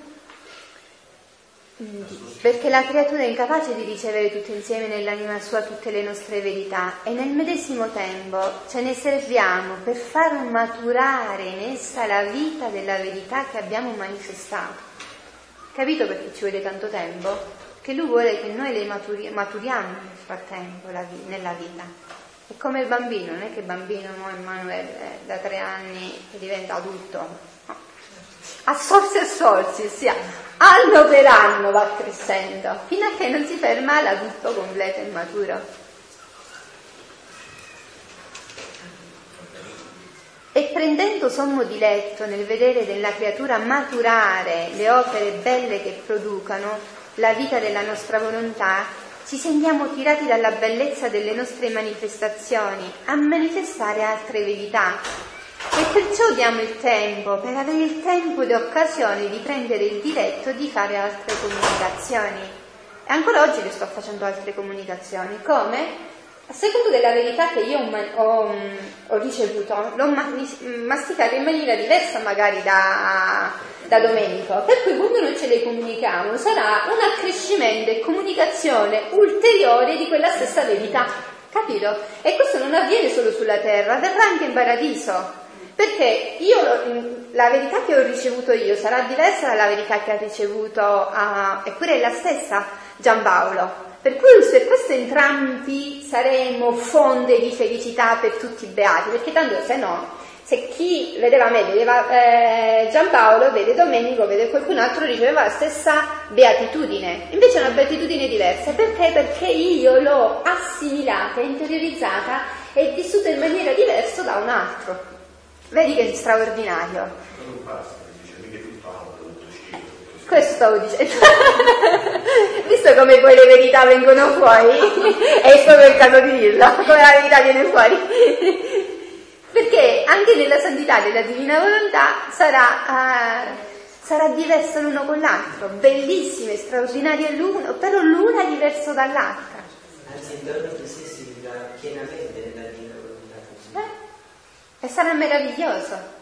Perché la creatura è incapace di ricevere tutto insieme nell'anima sua tutte le nostre verità e nel medesimo tempo ce ne serviamo per far maturare in essa la vita della verità che abbiamo manifestato. Capito perché ci vuole tanto tempo? Che lui vuole che noi le maturi- maturiamo nel frattempo vi- nella vita. È come il bambino, non è che il bambino, no, Emanuele, eh, da tre anni diventa adulto. A sorsi a sorsi, ossia anno per anno va crescendo, fino a che non si ferma l'adulto completo e maturo. E prendendo sommo diletto nel vedere della creatura maturare le opere belle che producano la vita della nostra volontà, ci sentiamo tirati dalla bellezza delle nostre manifestazioni a manifestare altre verità. E perciò diamo il tempo, per avere il tempo e occasione di prendere il diretto di fare altre comunicazioni. E ancora oggi le sto facendo altre comunicazioni. Come? A secondo della verità che io ho, ho, ho ricevuto, l'ho masticata in maniera diversa magari da, da Domenico, per cui quando noi ce le comunichiamo sarà un accrescimento e comunicazione ulteriore di quella stessa verità, capito? E questo non avviene solo sulla terra, avverrà anche in paradiso. Perché io, la verità che ho ricevuto io sarà diversa dalla verità che ha ricevuto, uh, eppure è la stessa Giampaolo. Per cui se questo entrambi saremo fonte di felicità per tutti i beati, perché tanto se no se chi vedeva me, vedeva eh, Giampaolo, vede Domenico, vede qualcun altro, riceveva la stessa beatitudine. Invece è una beatitudine diversa. Perché? Perché io l'ho assimilata, interiorizzata e vissuta in maniera diversa da un altro. Vedi che è straordinario. Questo stavo dicendo. Visto come poi le verità vengono fuori? è proprio il caso di dirlo, come la verità viene fuori perché anche nella santità della divina volontà sarà, uh, sarà diversa l'uno con l'altro, bellissime, straordinarie l'uno, però l'una è diversa dall'altra. Anzi, intorno a te stessi pienamente nella divina volontà. Eh? E sarà meraviglioso.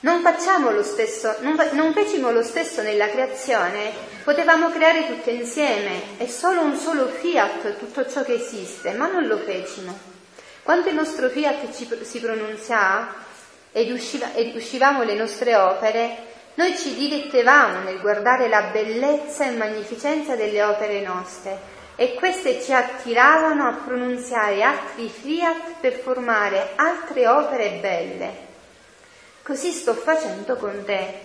Non facciamo lo stesso, non, non fecimo lo stesso nella creazione, potevamo creare tutto insieme, è solo un solo fiat tutto ciò che esiste, ma non lo fecimo. Quando il nostro fiat ci, si pronunziava ed, usciva, ed uscivamo le nostre opere, noi ci dilettevamo nel guardare la bellezza e magnificenza delle opere nostre e queste ci attiravano a pronunziare altri fiat per formare altre opere belle. Così sto facendo con te.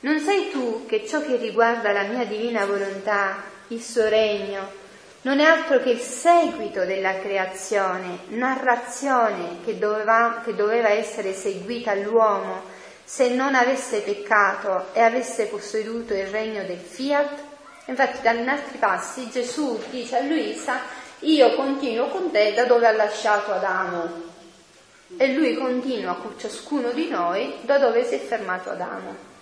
Non sai tu che ciò che riguarda la mia divina volontà, il suo regno, non è altro che il seguito della creazione, narrazione che doveva, che doveva essere seguita all'uomo se non avesse peccato e avesse posseduto il regno del fiat. Infatti, in altri passi Gesù dice a Luisa, io continuo con te da dove ha lasciato Adamo. E lui continua con ciascuno di noi da dove si è fermato Adamo.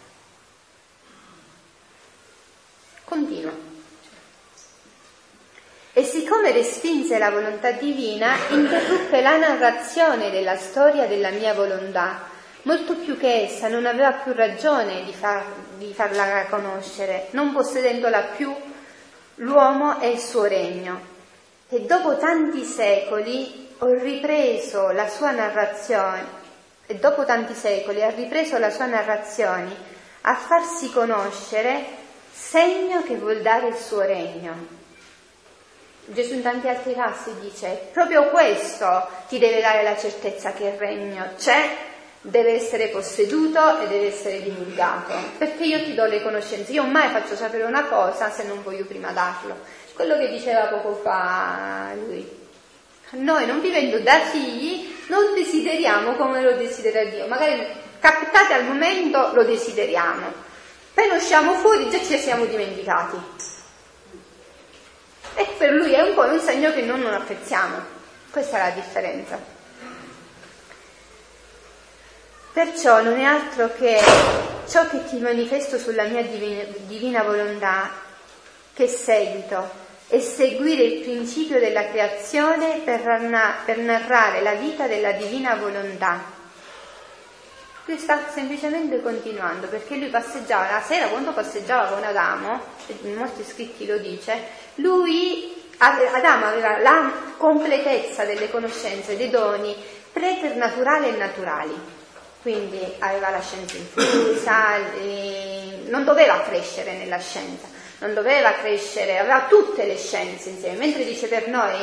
Continua. E siccome respinse la volontà divina, interruppe la narrazione della storia della mia volontà, molto più che essa non aveva più ragione di, far, di farla conoscere, non possedendola più l'uomo e il suo regno. E dopo tanti secoli ho ripreso la sua narrazione, e dopo tanti secoli ha ripreso la sua narrazione a farsi conoscere segno che vuol dare il suo regno. Gesù in tanti altri casi dice proprio questo ti deve dare la certezza che il regno c'è, deve essere posseduto e deve essere divulgato, perché io ti do le conoscenze, io mai faccio sapere una cosa se non voglio prima darlo. Quello che diceva poco fa lui. Noi non vivendo da figli non desideriamo come lo desidera Dio, magari captate al momento lo desideriamo, poi lo usciamo fuori già ci siamo dimenticati. E per lui è un po' un segno che noi non apprezziamo. Questa è la differenza. Perciò non è altro che ciò che ti manifesto sulla mia divina, volontà, che seguito, e seguire il principio della creazione per, per narrare la vita della divina volontà. Lui sta semplicemente continuando perché lui passeggiava la sera quando passeggiava con Adamo, in molti scritti lo dice, lui, Adamo aveva la completezza delle conoscenze, dei doni preternaturali e naturali, quindi aveva la scienza infusa, non doveva crescere nella scienza, non doveva crescere, aveva tutte le scienze insieme, mentre dice per noi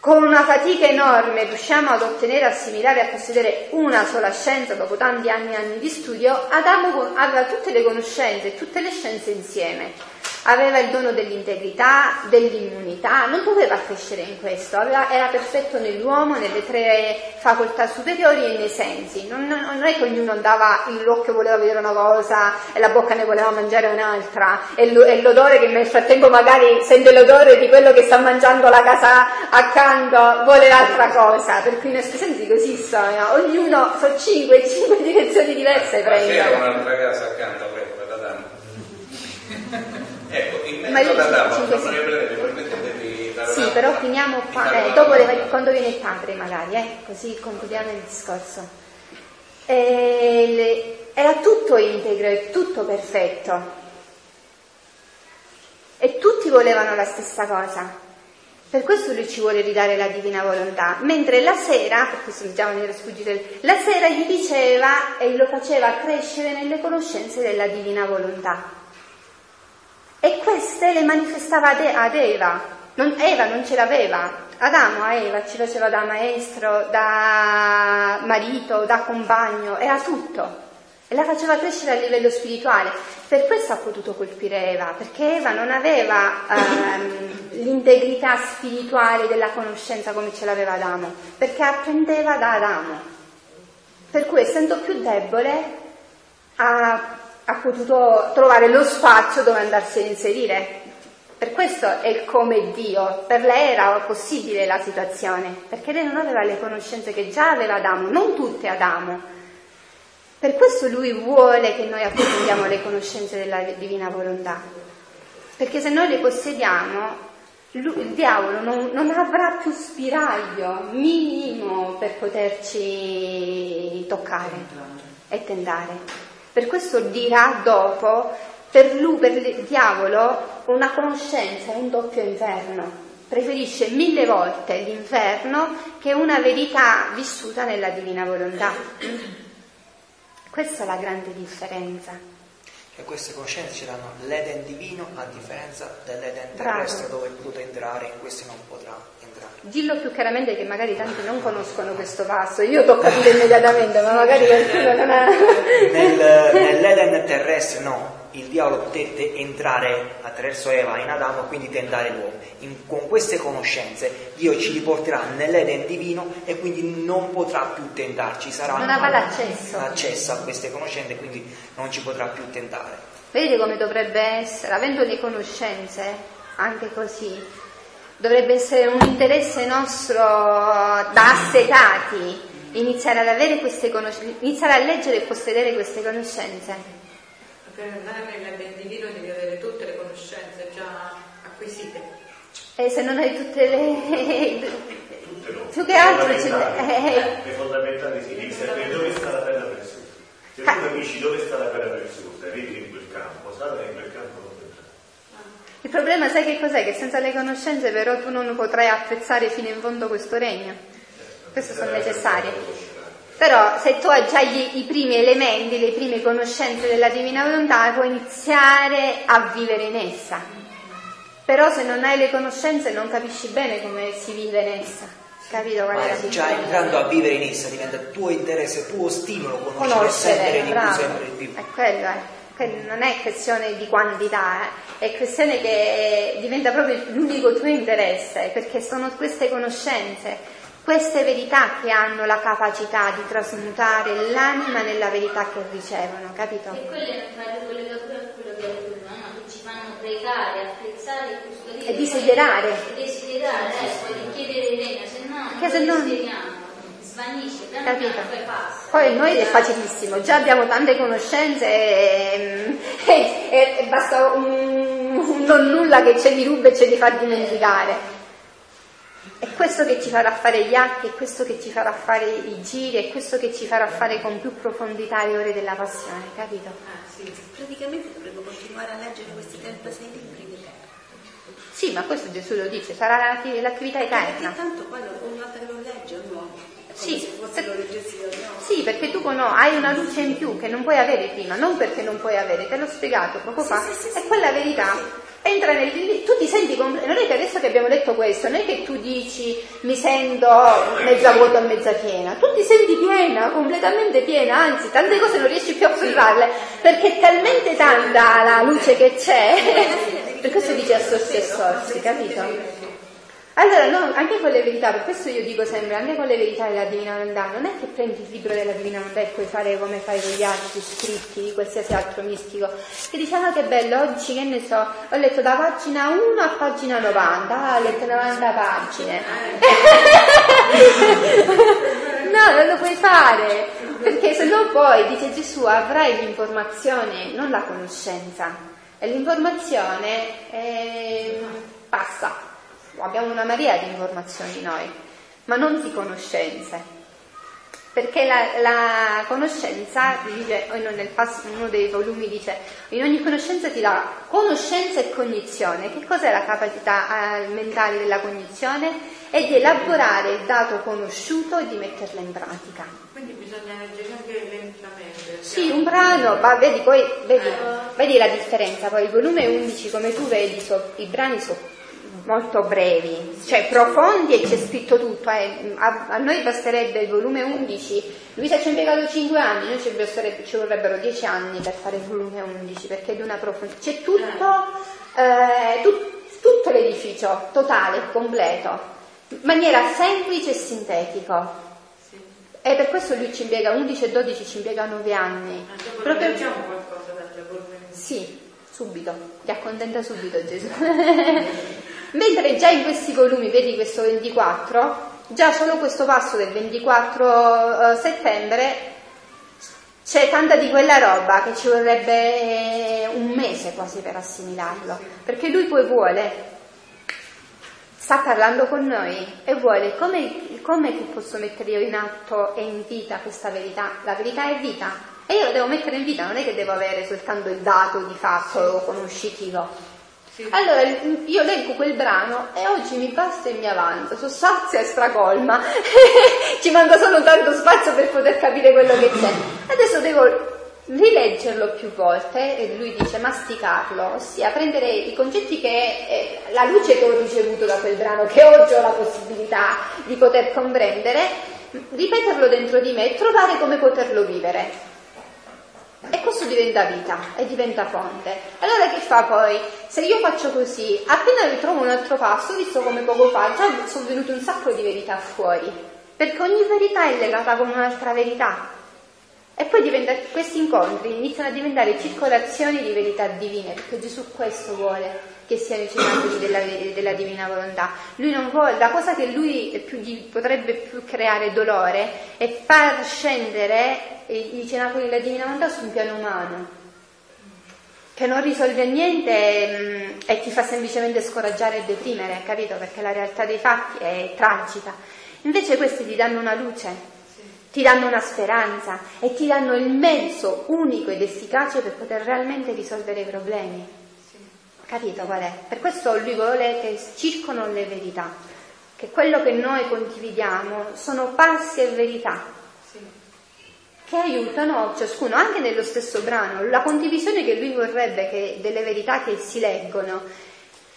con una fatica enorme riusciamo ad ottenere, assimilare e a possedere una sola scienza dopo tanti anni e anni di studio, Adamo aveva tutte le conoscenze, tutte le scienze insieme aveva il dono dell'integrità, dell'immunità, non doveva crescere in questo, aveva, era perfetto nell'uomo, nelle tre facoltà superiori e nei sensi. Non, non, è che ognuno andava, l'occhio voleva vedere una cosa e la bocca ne voleva mangiare un'altra e, l'odore che nel frattempo magari sente l'odore di quello che sta mangiando la casa accanto vuole l'altra cosa, per cui i nostri sensi così sono, ognuno sono cinque, cinque direzioni diverse prende. Ma c'era un'altra casa accanto, quella da Dante. Ecco, il metodo da Adamo, non riprendete, Sì, però finiamo qua, eh, dopo le, quando viene il padre magari, eh, così concludiamo il discorso. E le, era tutto integro, è tutto perfetto. E tutti volevano la stessa cosa. Per questo lui ci vuole ridare la divina volontà. Mentre la sera, per questo leggiamo nelle sfuggite, la sera gli diceva e lo faceva crescere nelle conoscenze della divina volontà. E queste le manifestava ad Eva. Non, Eva non ce l'aveva. Adamo a Eva ci faceva da maestro, da marito, da compagno, era tutto. E la faceva crescere a livello spirituale. Per questo ha potuto colpire Eva, perché Eva non aveva ehm, l'integrità spirituale della conoscenza come ce l'aveva Adamo, perché apprendeva da Adamo. Per cui, essendo più debole, ha ha potuto trovare lo spazio dove andarsi a inserire. Per questo è il come Dio, per lei era possibile la situazione, perché lei non aveva le conoscenze che già aveva Adamo, non tutte Adamo. Per questo lui vuole che noi approfondiamo le conoscenze della divina volontà, perché se noi le possediamo, lui, il diavolo non, non, avrà più spiraglio minimo per poterci toccare e tentare. Per questo dirà dopo, per lui, per il diavolo, una conoscenza è un doppio inferno. Preferisce mille volte l'inferno che una verità vissuta nella divina volontà. Questa è la grande differenza. E queste conoscenze ci danno l'Eden divino a differenza dell'Eden terrestre dove è potuto entrare, in questi non potrà Dillo più chiaramente che magari tanti non conoscono questo passo, io t'ho capito immediatamente, ma magari qualcuno non ha... Nel, nell'Eden terrestre no, il diavolo potette entrare attraverso Eva in Adamo, quindi tentare l'uomo. In, con queste conoscenze Dio ci riporterà nell'Eden divino e quindi non potrà più tentarci, sarà non avrà l'accesso. l'accesso a queste conoscenze, quindi non ci potrà più tentare. Vedete come dovrebbe essere, avendo le conoscenze, anche così, dovrebbe essere un interesse nostro da assetati iniziare ad avere queste conoscenze, iniziare a leggere e possedere queste conoscenze. Per andare nel ben divino devi avere tutte le conoscenze già acquisite. E se non hai tutte le... tutte no. Più che altro... Le fondamentali, le fondamentali sì, devi sapere dove sta la terra preziosa. Se tu capisci dove sta la terra preziosa, vedi in quel campo, Satana in quel campo il problema sai che cos'è? Che senza le conoscenze però tu non potrai apprezzare fino in fondo questo regno. Queste sono necessarie. Però se tu hai già gli, i primi elementi, le prime conoscenze della divina volontà, puoi iniziare a vivere in essa. Però se non hai le conoscenze non capisci bene come si vive in essa. Capito qual è la? Già entrando a vivere in essa diventa tuo interesse, tuo stimolo conoscere, conoscere sempre di più, sempre di più. È quello, eh non è questione di quantità, eh. è questione che diventa proprio l'unico tuo interesse, perché sono queste conoscenze, queste verità che hanno la capacità di trasmutare l'anima nella verità che ricevono, capito? E quelle fanno collegato a quello che hai detto prima, no? che ci fanno pregare, apprezzare, custodire. E desiderare. E desiderare, di chiedere il regno, se no, che se non svanisce, Capito? poi passa. Poi noi è facilissimo, già abbiamo tante conoscenze e, e, e basta un, un, non nulla che ce li ruba e ce li fa dimenticare. È questo che ci farà fare gli atti, è questo che ci farà fare i giri, è questo che ci farà fare con più profondità le ore della passione, capito? Ah, sì. Praticamente dovremmo continuare a leggere questi 36 libri di terra. Sì, ma questo Gesù lo dice, sarà l'attività eterna. Perché tanto poi ogni volta che lo legge è un uomo Sì, Sì, perché tu cono- hai una luce in più che non puoi avere prima, non perché non puoi avere, te l'ho spiegato poco fa, sì, sì, è quella verità. Entra nel, tu ti senti completo, non è che adesso che abbiamo detto questo, non è che tu dici mi sento mezza vuota o mezza piena, tu ti senti piena, completamente piena, anzi tante cose non riesci più a osservarle perché è talmente tanta la luce che c'è, per questo dice a sorsi e sorsi, capito? Allora, no, anche con le verità, per questo io dico sempre, anche con le verità della Divina Volontà, non è che prendi il libro della Divina Volontà e puoi fare come fai con gli altri scritti di qualsiasi altro mistico, che dici, ah che bello, oggi che ne so, ho letto da pagina 1 a pagina 90, ah, ho letto 90 pagine. no, non lo puoi fare, perché se no poi, dice Gesù, avrai l'informazione, non la conoscenza, e l'informazione eh, passa abbiamo una marea di informazioni noi, ma non di conoscenze. Perché la, la conoscenza, dice, passo, uno dei volumi dice, in ogni conoscenza ti dà conoscenza e cognizione. Che cos'è la capacità eh, mentale della cognizione? È di elaborare il dato conosciuto e di metterlo in pratica. Quindi bisogna leggere anche lentamente. Sì, un brano, ma vedi poi, vedi, vedi la differenza, poi il volume 11 come tu vedi, so, i brani sono molto brevi, cioè profondi e c'è scritto tutto. Eh. A, a, noi basterebbe il volume 11, Luisa ci ha impiegato 5 anni, noi ci, ci, vorrebbero 10 anni per fare il volume 11 perché è di una profondità. C'è tutto, eh, tut, tutto l'edificio, totale, completo, in maniera semplice e sintetico. E per questo lui ci impiega 11 e 12, ci impiega 9 anni. Proprio... Leggiamo qualcosa dal volume? Sì, subito, ti accontenta subito Gesù. Mentre già in questi volumi, vedi questo 24, già solo questo passo del 24 eh, settembre c'è tanta di quella roba che ci vorrebbe un mese quasi per assimilarlo, perché lui poi vuole, sta parlando con noi e vuole come, come posso mettere io in atto e in vita questa verità? La verità è vita e io la devo mettere in vita, non è che devo avere soltanto il dato di fatto conoscitivo. Sì. Allora io leggo quel brano e oggi mi basta e mi avanza, sono sazia e stracolma, ci manca solo tanto spazio per poter capire quello che c'è. Adesso devo rileggerlo più volte e lui dice masticarlo, ossia prendere i concetti che eh, la luce che ho ricevuto da quel brano, che oggi ho la possibilità di poter comprendere, ripeterlo dentro di me e trovare come poterlo vivere. E questo diventa vita e diventa fonte. Allora che fa poi? Se io faccio così, appena ritrovo un altro passo, visto come poco fa, già sono venute un sacco di verità fuori, perché ogni verità è legata con un'altra verità. E poi diventa, questi incontri iniziano a diventare circolazioni di verità divine, perché Gesù questo vuole che siano i cenacoli della, della, divina volontà. Vuole, la cosa che lui più, potrebbe più creare dolore è far scendere i cenacoli della divina volontà su un piano umano, che non risolve niente mm, e ti fa semplicemente scoraggiare e deprimere, capito? Perché la realtà dei fatti è tragica. Invece questi ti danno una luce, ti danno una speranza e ti danno il mezzo unico ed efficace per poter realmente risolvere i problemi. Capito qual è? Per questo lui vuole che circolano le verità, che quello che noi condividiamo sono passi e verità che aiutano ciascuno, anche nello stesso brano. La condivisione che lui vorrebbe che, delle verità che si leggono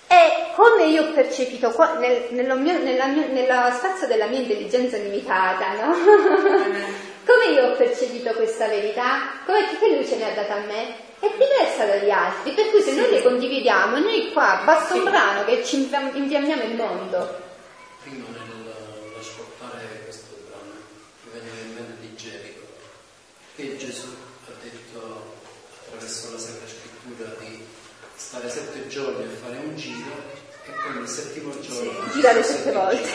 è come io ho percepito nel, nella, mia, nella spazio della mia intelligenza limitata, no? come io ho percepito questa verità, come che lui ce ne ha data a me, è diversa dagli altri, per cui se noi le condividiamo, noi qua basta un brano che ci infiammiamo il mondo. Prima nell'ascoltare questo brano mi venne in mente di Gerico, che Gesù ha detto attraverso la Sacra Scrittura di stare sette giorni a fare un giro e poi il settimo giorno sì, girare sette volte.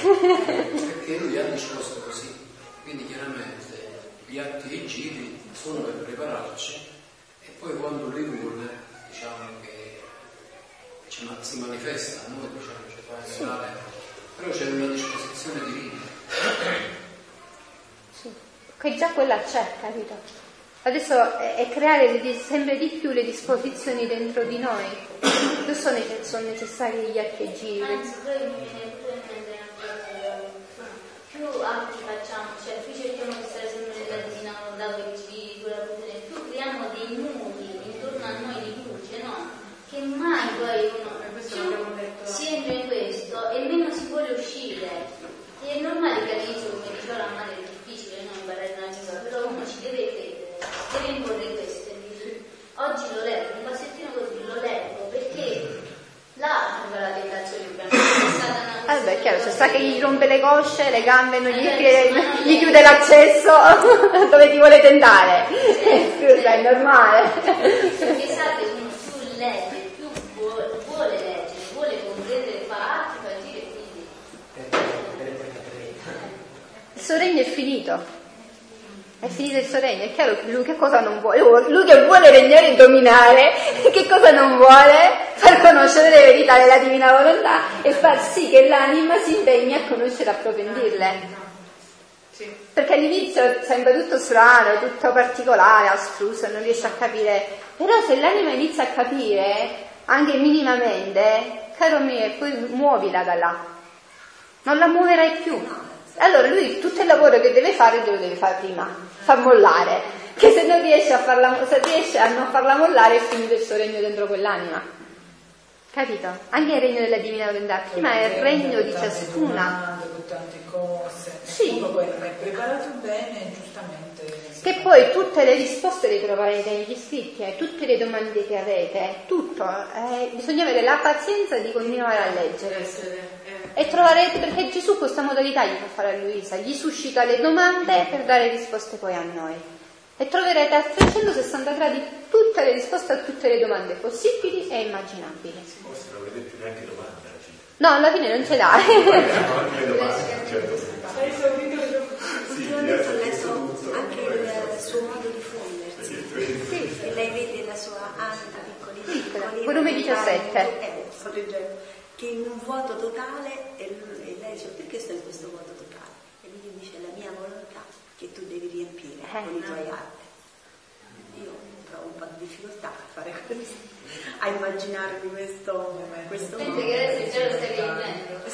Perché lui ha disposto così. Quindi chiaramente gli atti e i giri sono per prepararci poi quando lui vuole, diciamo che cioè, si manifesta a noi, diciamo, ci fa entrare, però c'è una disposizione divina. Sì, che già quella c'è, capito? Adesso è creare sempre di più le disposizioni dentro di noi. Adesso sono necessari gli archeggi. Anzi, poi mi viene più cioè sa che gli rompe le cosce, le gambe, non gli, gli chiude l'accesso dove ti vuole tentare. Scusa, è normale. Perché sa che più legge, più vuole, vuole leggere, vuole comprendere, fa atti, fa agire, quindi Il suo regno è finito. È finito il suo regno, è chiaro che lui che cosa non vuole? Lui che vuole regnare e dominare, che cosa non vuole? Far conoscere le verità della divina volontà e far sì che l'anima si impegni a conoscere e approfondirle. Perché all'inizio sembra tutto strano, tutto particolare, astruso, non riesce a capire. Però se l'anima inizia a capire, anche minimamente, caro mio, poi muovila da là. Non la muoverai più. Allora lui tutto il lavoro che deve fare lo deve fare prima, fa mollare, che se non riesce a, farla, riesce a non farla mollare è finito il suo regno dentro quell'anima. Capito? Anche il regno della divina volontà, prima è il regno di ciascuna. Tante cose, Sì. Preparato bene, giustamente. Che poi tutte le risposte le troverete negli scritti, eh, tutte le domande che avete, tutto. eh, bisogna avere la pazienza di continuare a leggere. E troverete, perché Gesù questa modalità gli fa fare a Luisa, gli suscita le domande per dare risposte poi a noi. E troverete a 360 gradi tutte le risposte a tutte le domande possibili e immaginabili. Forse non avete più neanche cioè. No, alla fine non ce l'hai. No, domande, certo punto. Ultimamente ho letto anche il suo modo di fondersi. E lei vede la sua anima piccolina, volume piccola, 17. Che in un vuoto totale e, e lei dice perché sto in questo vuoto totale? E lui gli dice la mia volontà che tu devi riempire Eh. con i tuoi atti. Io provo un po' di difficoltà a fare questo, a immaginarmi questo, questo Pensi che adesso già lo stai leggendo.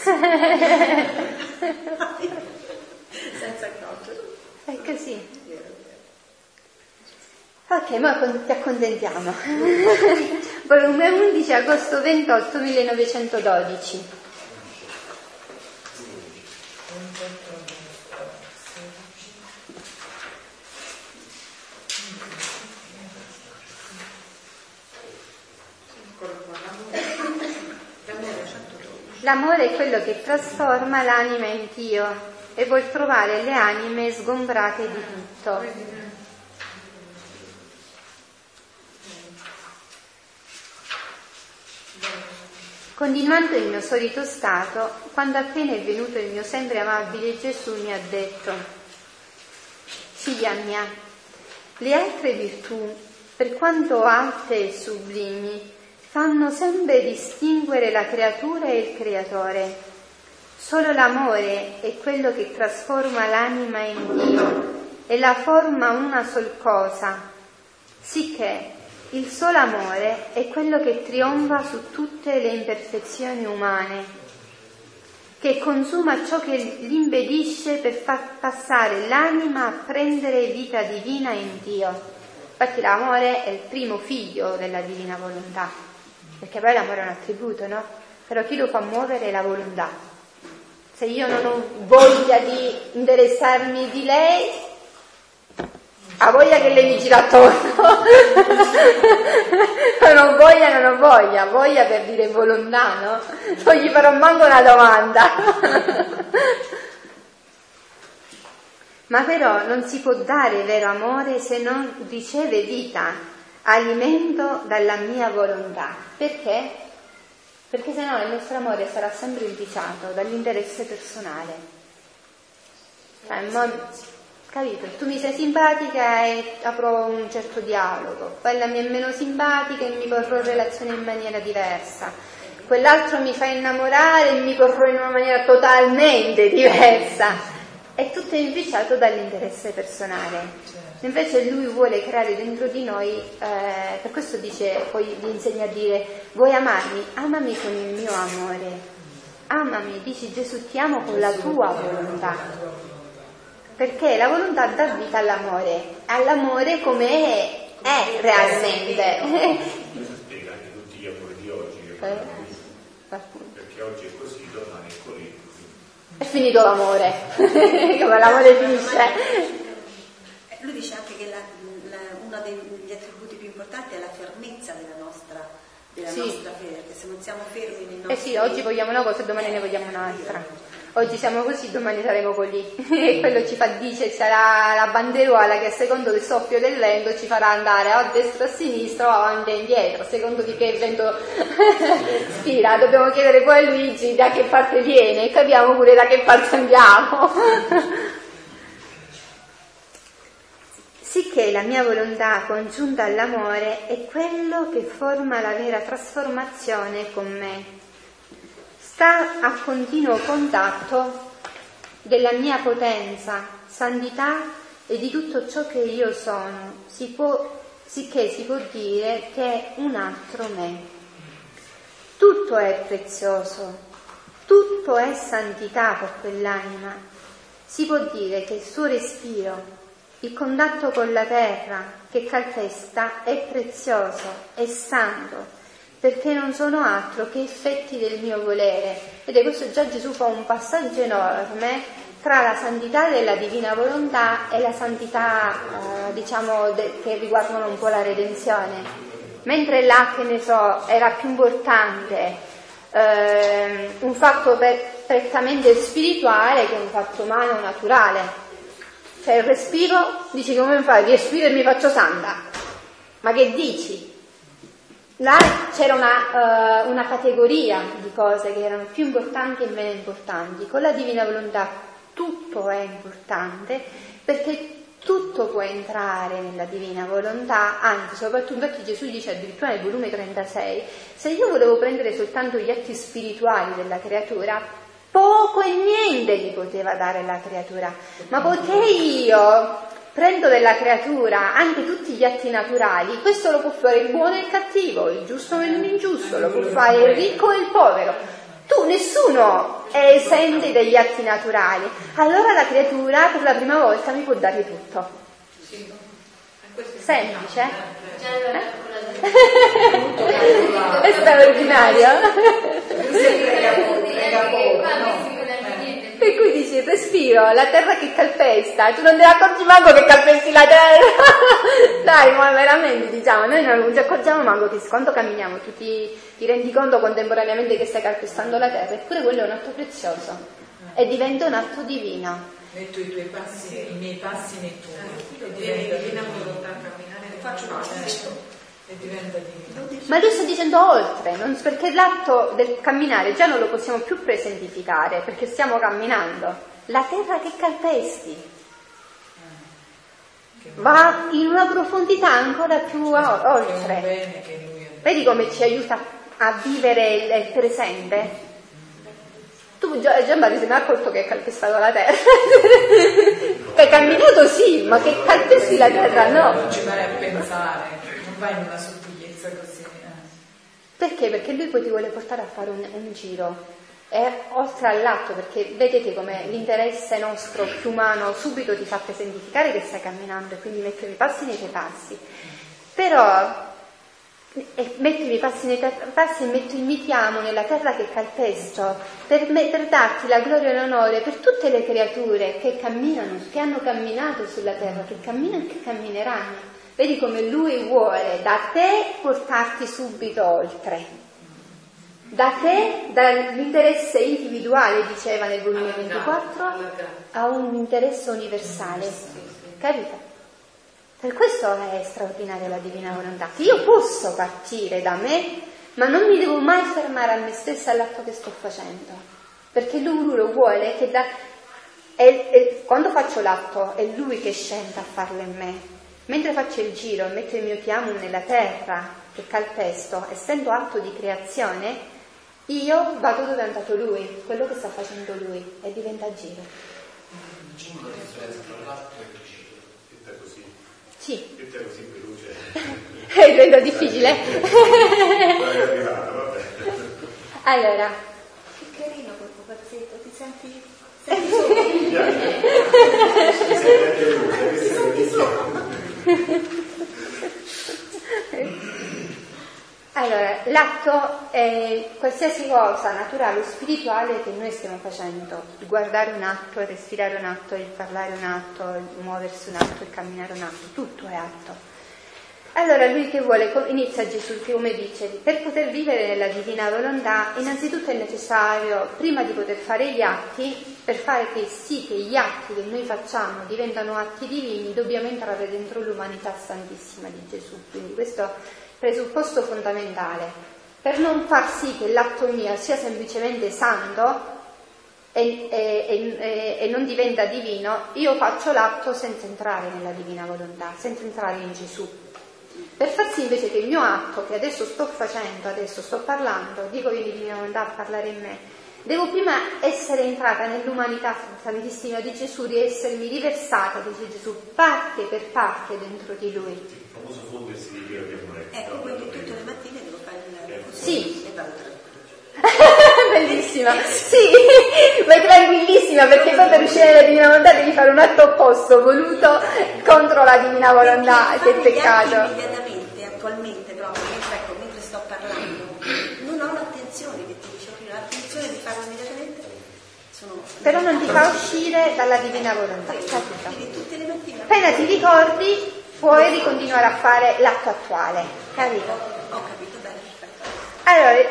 senza accorgerlo. È così. Ok, ma ti accontentiamo. Volume 11, agosto 28, 1912. L'amore è quello che trasforma l'anima in Dio e vuol trovare le anime sgombrate di tutto. Continuando il mio solito stato, quando appena è venuto il mio sempre amabile Gesù mi ha detto, figlia mia, le altre virtù, per quanto alte e sublimi, fanno sempre distinguere la creatura e il creatore. Solo l'amore è quello che trasforma l'anima in Dio e la forma una sol cosa, sicché il solo amore è quello che trionfa su tutte le imperfezioni umane, che consuma ciò che l'impedisce per far passare l'anima a prendere vita divina in Dio. Infatti l'amore è il primo figlio della divina volontà, perché poi l'amore è un attributo, no? Però chi lo fa muovere è la volontà. Se io non ho voglia di interessarmi di lei, ha voglia che lei mi gira attorno. non voglia, non ho voglia, voglia per dire volontà, no? Non gli farò manco una domanda. Ma però non si può dare vero amore se non riceve vita, alimento dalla mia volontà. Perché? Perché se no il nostro amore sarà sempre inficiato dall'interesse personale. Modo- capito? Tu mi sei simpatica e avrò un certo dialogo, quella mi è meno simpatica e mi porrò in relazione in maniera diversa. Quell'altro mi fa innamorare e mi porrò in una maniera totalmente diversa. È tutto inficiato dall'interesse personale. Invece lui vuole creare dentro di noi, eh, per questo dice, poi gli insegna a dire, vuoi amarmi? Amami con il mio amore. Amami, dici Gesù, ti amo con la tua volontà. Perché la volontà dà vita all'amore, all'amore come è realmente. Questo spiega anche tutti gli amori di oggi. che- Eh. Perché oggi è così, domani è così. È finito l'amore, come l'amore finisce. Eh, Lui dice anche che la- la- uno degli attributi più importanti è la fermezza della nostra, della Sì. nostra fede, perché se non siamo fermi nei nostri Eh sì, oggi vogliamo una cosa e domani ne vogliamo un'altra. Oggi siamo così, domani saremo così. e quello ci fa, dice, sarà la banderuola che a secondo del soffio del vento ci farà andare a destra, a sinistra o avanti e indietro, a secondo di che vento spira. Dobbiamo chiedere poi a Luigi da che parte viene e capiamo pure da che parte andiamo. Sicché la mia volontà congiunta all'amore è quello che forma la vera trasformazione con me. Sta a continuo contatto della mia potenza, santità e di tutto ciò che io sono, si può, sicché si può dire che è un altro me. Tutto è prezioso, tutto è santità per quell'anima. Si può dire che il suo respiro, il contatto con la terra che calpesta è prezioso, è santo, perché non sono altro che effetti del mio volere. Ed è questo già Gesù fa un passaggio enorme tra la santità della divina volontà e la santità, eh, diciamo, de- che riguardano un po' la redenzione. Mentre là, che ne so, era più importante eh, un fatto per- prettamente spirituale che un fatto umano naturale cioè il respiro, dici come fai? Respiro e mi faccio santa. Ma che dici? Là c'era una, uh, una categoria di cose che erano più importanti e meno importanti. Con la divina volontà tutto è importante perché tutto può entrare nella divina volontà, anzi soprattutto infatti Gesù dice addirittura nel volume 36, se io volevo prendere soltanto gli atti spirituali della creatura, poco e niente gli poteva dare la creatura, ma poiché io prendo della creatura anche tutti gli atti naturali, questo lo può fare il buono e il cattivo, il giusto e l'ingiusto, lo può fare il ricco e il povero. Tu, nessuno è esente dagli atti naturali. Allora la creatura per la prima volta mi può dare tutto. Semplice? Eh? è straordinario. Per cui dici respiro, la terra che calpesta, tu non te ne accorgi manco che calpesti la terra. Dai, ma veramente diciamo, noi non ci accorgiamo manco che quando camminiamo tu ti, ti rendi conto contemporaneamente che stai calpestando la terra, eppure quello è un atto prezioso e diventa un atto divino. Metto i tuoi passi, i miei passi nei tuoi, e diventa divina volontà camminare, faccio passi e diventa divino. Ma lui sta dicendo oltre, non, perché l'atto del camminare già non lo possiamo più presentificare, perché stiamo camminando. La terra che calpesti va in una profondità ancora più oltre. Vedi come ci aiuta a vivere il presente? Tu già, già mi sei accorto che hai calpestato la terra. hai camminato sì, ma che calpesti la terra no. Non ci pare a pensare va in una sottigliezza così. Eh. Perché? Perché lui poi ti vuole portare a fare un, un giro. E oltre all'atto, perché vedete come l'interesse nostro più umano subito ti fa presentificare che stai camminando e quindi mettere i passi nei tuoi passi. Però e mettere i passi nei passi e metto, imitiamo nella terra che calpesto per, per darti la gloria e l'onore per tutte le creature che camminano, che hanno camminato sulla terra, che camminano e che cammineranno. Vedi come lui vuole da te portarti subito oltre. Da te, dall'interesse individuale, diceva nel volume 24, a un interesse universale. Capito? Per questo è straordinaria la divina volontà, che io posso partire da me, ma non mi devo mai fermare a me stessa all'atto che sto facendo. Perché lui lo vuole che da... è, è, quando faccio l'atto è lui che scende a farlo in me, Mentre faccio il giro e metto il mio piamo nella terra che calpesto, essendo atto di creazione, io vado dove è andato lui, quello che sta facendo lui, e diventa giro. C'è una differenza tra l'atto e il giro. Tutta così. Sì. Tutta così veloce. È rendo difficile. allora. Che carino quel pupazzetto, ti senti... Senti solo. Allora, l'atto è qualsiasi cosa naturale o spirituale che noi stiamo facendo, il guardare un atto, il respirare un atto, il parlare un atto, il muoversi un atto, il camminare un atto, tutto è atto. Allora lui che vuole, inizia Gesù come dice, per poter vivere nella divina volontà innanzitutto è necessario, prima di poter fare gli atti, per fare che sì che gli atti che noi facciamo diventano atti divini, dobbiamo entrare dentro l'umanità santissima di Gesù. Quindi questo è il presupposto fondamentale. Per non far sì che l'atto mio sia semplicemente santo, e, e, e, e, non diventa divino, io faccio l'atto senza entrare nella divina volontà, senza entrare in Gesù. Per far sì invece che il mio atto, che adesso sto facendo, adesso sto parlando, dico che di volontà a parlare in me, devo prima essere entrata nell'umanità santissima di Gesù, di essermi riversata, dice Gesù, parte per parte dentro di Lui. Il famoso fondersi di Dio che non è. Ecco, quindi tutte le mattine devo fare il Sì. Bellissima, sì, ma è tranquillissima perché poi per uscire dalla divina volontà devi fare un atto opposto, voluto contro la divina volontà, che peccato. Immediatamente, attualmente proprio, ecco, mentre sto parlando, non ho l'attenzione che ti dicevo prima, l'attenzione di farlo immediatamente. Sono... Però non ti fa uscire dalla divina volontà, capito? Appena ti ricordi, puoi ricontinuare a fare l'atto attuale, capito? Ho capito bene. Allora,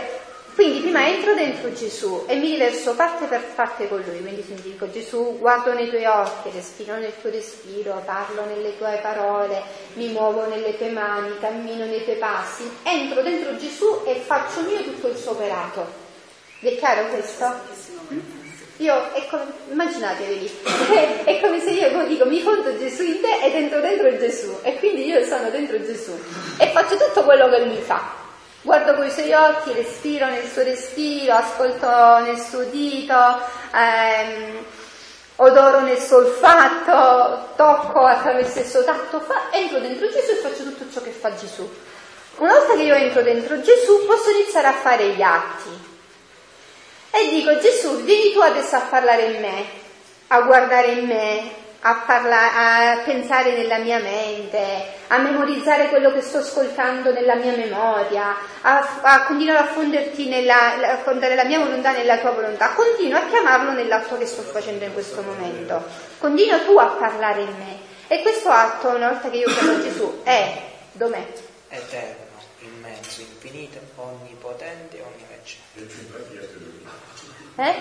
quindi prima entro dentro Gesù e mi riverso parte per parte con Lui, quindi se dico Gesù guardo nei tuoi occhi, respiro nel tuo respiro, parlo nelle tue parole, mi muovo nelle tue mani, cammino nei tuoi passi, entro dentro Gesù e faccio mio tutto il suo operato. Vi è chiaro questo? Io, è come, immaginatevi, è come se io dico mi fondo Gesù in te e dentro dentro Gesù e quindi io sono dentro Gesù e faccio tutto quello che lui fa. Guardo con i suoi occhi, respiro nel suo respiro, ascolto nel suo udito, ehm, odoro nel suo olfatto, tocco attraverso il suo tatto, fa, entro dentro Gesù e faccio tutto ciò che fa Gesù. Una volta che io entro dentro Gesù posso iniziare a fare gli atti. E dico Gesù, vieni tu adesso a parlare in me, a guardare in me, a, parla- a pensare nella mia mente, a memorizzare quello che sto ascoltando nella mia memoria, a, a continuare a fonderti nella, a fondere la mia volontà nella tua volontà, continua a chiamarlo nell'atto che sto facendo in questo momento, continua tu a parlare in me. E questo atto, una volta che io chiamo Gesù, è, dov'è? Eterno, immenso, infinito, onnipotente, onniveggente. Eh?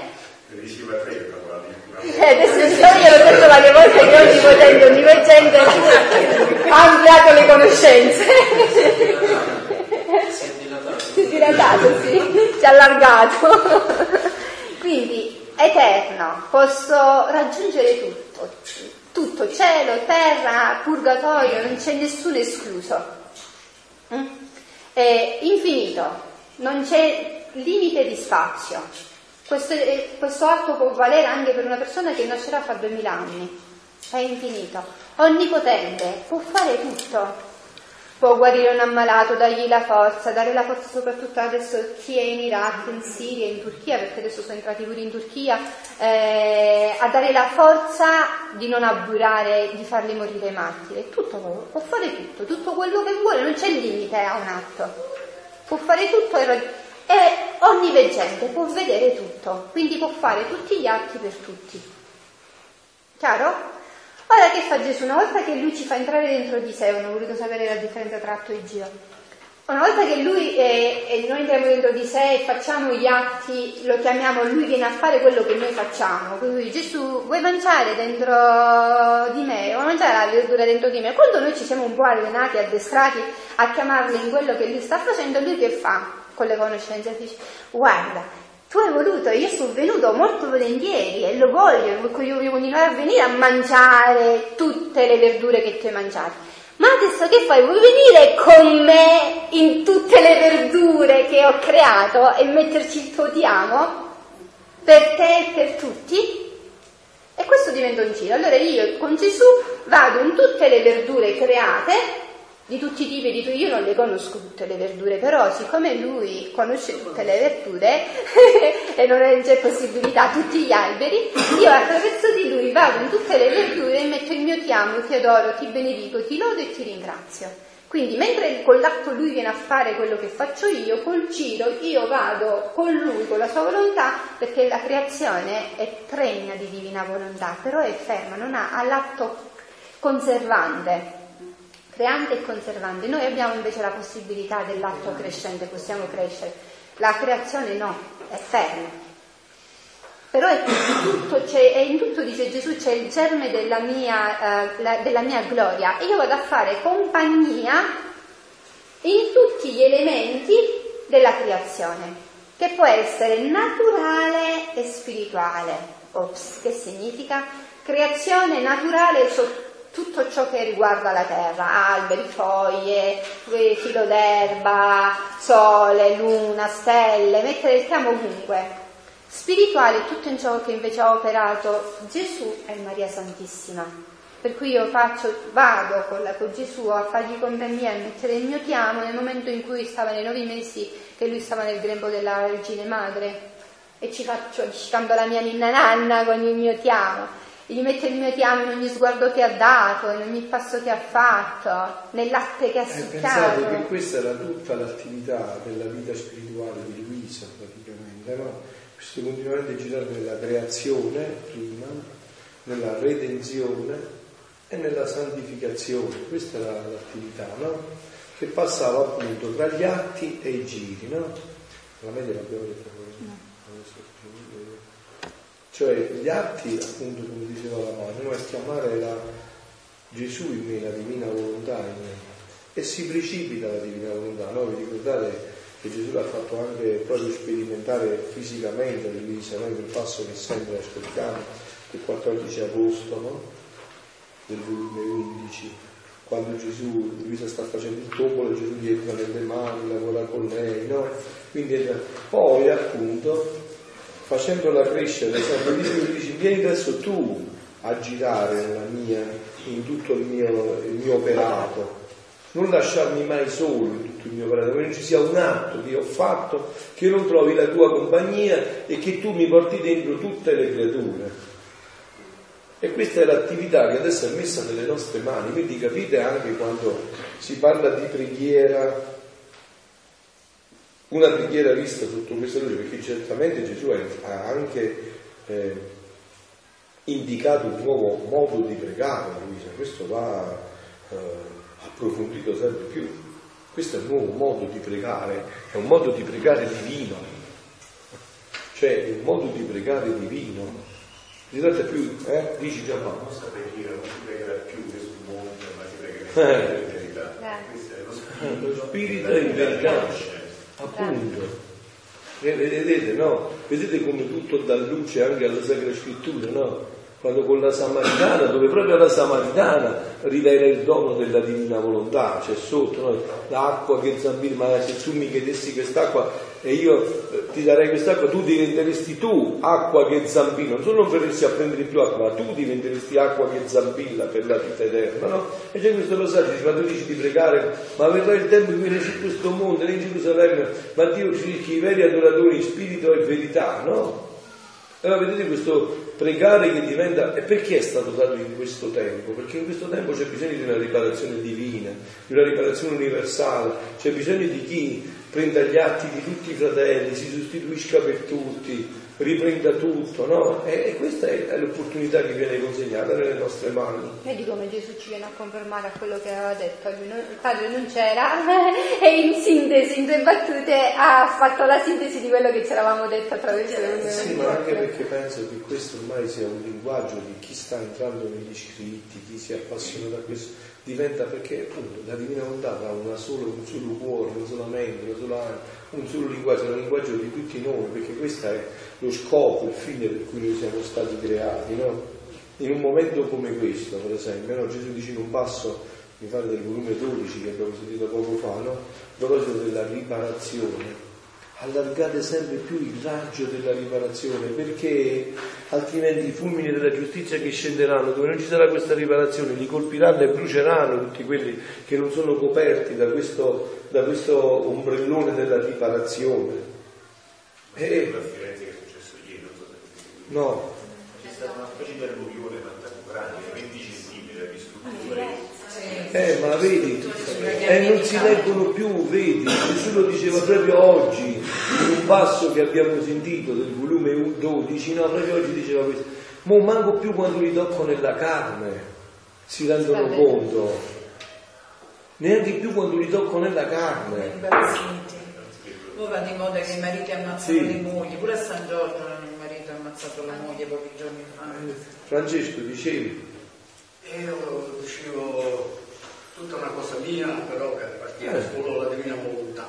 Diceva tre, eh, adesso io l'ho detto varie volte che ogni potente, ogni veggente ha ampliato le conoscenze. Si è dilatato. Si è dilatato, sì, si è allargato. Quindi, eterno, posso raggiungere tutto, tutto, cielo, terra, purgatorio, non c'è nessuno escluso. Mm? È infinito, non c'è limite di spazio. Questo, eh, questo, atto può valere anche per una persona che nascerà fra duemila anni, è infinito, onnipotente, può fare tutto. Può guarire un ammalato, dargli la forza, dare la forza soprattutto adesso chi è in Iraq, in Siria, in Turchia, perché adesso sono entrati pure in Turchia, eh, a dare la forza di non abburare, di farli morire martiri. Tutto, può fare tutto, tutto quello che vuole, non c'è limite a un atto. Può fare tutto e è onniveggente, può vedere tutto, quindi può fare tutti gli atti per tutti. Chiaro? Ora che fa Gesù? Una volta che lui ci fa entrare dentro di sé, ho voluto sapere la differenza tra atto e giro. Una volta che lui e noi entriamo dentro di sé e facciamo gli atti, lo chiamiamo, lui viene a fare quello che noi facciamo. Quindi Gesù, vuoi mangiare dentro di me? Vuoi mangiare la verdura dentro di me? Quando noi ci siamo un po' allenati, addestrati a chiamarlo in quello che lui sta facendo, lui che fa? Con le conoscenze dice guarda, tu hai voluto, io sono venuto molto volentieri e lo voglio, io voglio continuare a venire a mangiare tutte le verdure che tu hai mangiato. Ma adesso che fai? Vuoi venire con me in tutte le verdure che ho creato e metterci il tuo ti amo? Per te e per tutti? E questo diventa un giro. Allora io con Gesù vado in tutte le verdure create di tutti i tipi di io non le conosco tutte le verdure, però siccome lui conosce tutte le verdure e non c'è possibilità, tutti gli alberi, io attraverso di lui vado in tutte le verdure e metto il mio ti amo, ti adoro, ti benedico, ti lodo e ti ringrazio. Quindi mentre con l'atto lui viene a fare quello che faccio io, col giro io vado con lui, con la sua volontà, perché la creazione è pregna di divina volontà, però è ferma, non ha l'atto conservante creante e conservante. Noi abbiamo invece la possibilità dell'atto crescente, possiamo crescere. La creazione no, è ferma. Però è in, tutto, è in tutto, dice Gesù, c'è il germe della mia, eh, la, della mia gloria. E io vado a fare compagnia in tutti gli elementi della creazione, che può essere naturale e spirituale. Ops, che significa? Creazione naturale sotto tutto ciò che riguarda la terra, alberi, foglie, filo d'erba, sole, luna, stelle, mettere il chiamo ovunque. Spirituale tutto in ciò che invece ha operato Gesù e Maria Santissima. Per cui io faccio, vado con, la, con Gesù a fargli compagnia e mettere il mio chiamo nel momento in cui stava nei nove mesi che lui stava nel grembo della Vergine Madre e ci faccio, ci canto la mia ninna nanna con il mio chiamo gli mette il mio ti amo in ogni sguardo che ha dato, in ogni passo che ha fatto, nel latte che ha eh, succhiato. Pensate che questa era tutta l'attività della vita spirituale di Luisa praticamente, no? Questo continuamente girare nella creazione prima, nella redenzione e nella santificazione, questa era l'attività, no? Che passava appunto tra gli atti e i giri, no? La media l'abbiamo detto. Cioè gli atti, appunto come diceva la madre, è chiamare la, Gesù in me, la divina volontà in me, e si precipita la divina volontà. No? Vi ricordate che Gesù l'ha fatto anche proprio sperimentare fisicamente a Luisa, no? quel passo che sempre ascoltiamo, il 14 agosto no? del volume 11, quando Gesù, Luisa sta facendo il topolo, Gesù gli entra nelle mani, lavora con lei, no? Quindi poi appunto facendola crescere sempre di più, dici vieni adesso tu a girare mia, in tutto il mio, il mio operato, non lasciarmi mai solo in tutto il mio operato, che non ci sia un atto che ho fatto, che non trovi la tua compagnia e che tu mi porti dentro tutte le creature. E questa è l'attività che adesso è messa nelle nostre mani, quindi capite anche quando si parla di preghiera, una preghiera vista sotto questa luce, perché certamente Gesù ha anche eh, indicato un nuovo modo di pregare a Luisa, questo va eh, approfondito sempre più. Questo è un nuovo modo di pregare, è un modo di pregare divino, cioè è un modo di pregare divino. Di tratta più, eh? Dici già ma. La nostra preghiera non si pregherà più sul monte, ma si pregherà più in verità. Eh. Questo è lo spirito in verità appunto. Vedete, no? Vedete come tutto dà luce anche alla Sacra Scrittura, no? Quando con la Samaritana, dove proprio la Samaritana rivela il dono della divina volontà, c'è sotto no? l'acqua che zambina, ma se tu mi chiedessi quest'acqua e io eh, ti darei quest'acqua, tu diventeresti tu acqua che zampilla, non solo non verresti a prendere più acqua, ma tu diventeresti acqua che zampilla per la vita eterna, no? E c'è questo passaggio, quando dici di pregare, ma verrà il tempo in cui su questo mondo, in Gerusalemme, ma Dio ci dice i veri adoratori spirito e verità, no? Allora vedete questo pregare che diventa... E perché è stato dato in questo tempo? Perché in questo tempo c'è bisogno di una riparazione divina, di una riparazione universale, c'è bisogno di chi prenda gli atti di tutti i fratelli, si sostituisca per tutti, riprenda tutto, no? E, e questa è, è, l'opportunità che viene consegnata nelle nostre mani. Vedi come Gesù ci viene a confermare a quello che aveva detto, non, il padre non c'era e in sintesi, in due battute, ha fatto la sintesi di quello che ci eravamo detto attraverso le Sì, ma anche perché penso che questo ormai sia un linguaggio di chi sta entrando negli scritti, chi si appassiona da questo diventa perché appunto la divina volontà ha un solo cuore, una sola mente, una sola un solo linguaggio, un linguaggio di tutti noi, perché questo è lo scopo, il fine per cui noi siamo stati creati, no? In un momento come questo, per esempio, no? Gesù dice in un passo, mi pare del volume 12 che abbiamo sentito poco fa, no? A proposito della riparazione, allargate sempre più il raggio della riparazione, perché altrimenti i fulmini della giustizia che scenderanno, dove non ci sarà questa riparazione, li colpiranno e bruceranno tutti quelli che non sono coperti da questo, da questo ombrellone della riparazione. E... La Firenze che è successo ieri, non so se No. C'è stata una specie di alluvione grande, 20 centimetri di strutture. Eh, ma vedi, eh, non si leggono più, vedi, Gesù lo diceva proprio oggi, in un passo che abbiamo sentito del volume 12, no, proprio oggi diceva questo, ma manco più quando li tocco nella carne, si rendono conto. neanche più quando li tocco nella carne. Va di moda che i mariti ammazzano Sì. le mogli, pure a San Giorgio il marito ha ammazzato la moglie pochi giorni fa. Francesco, dicevi? E io dicevo tutta una cosa mia, però che appartiene Eh. solo alla divina volontà.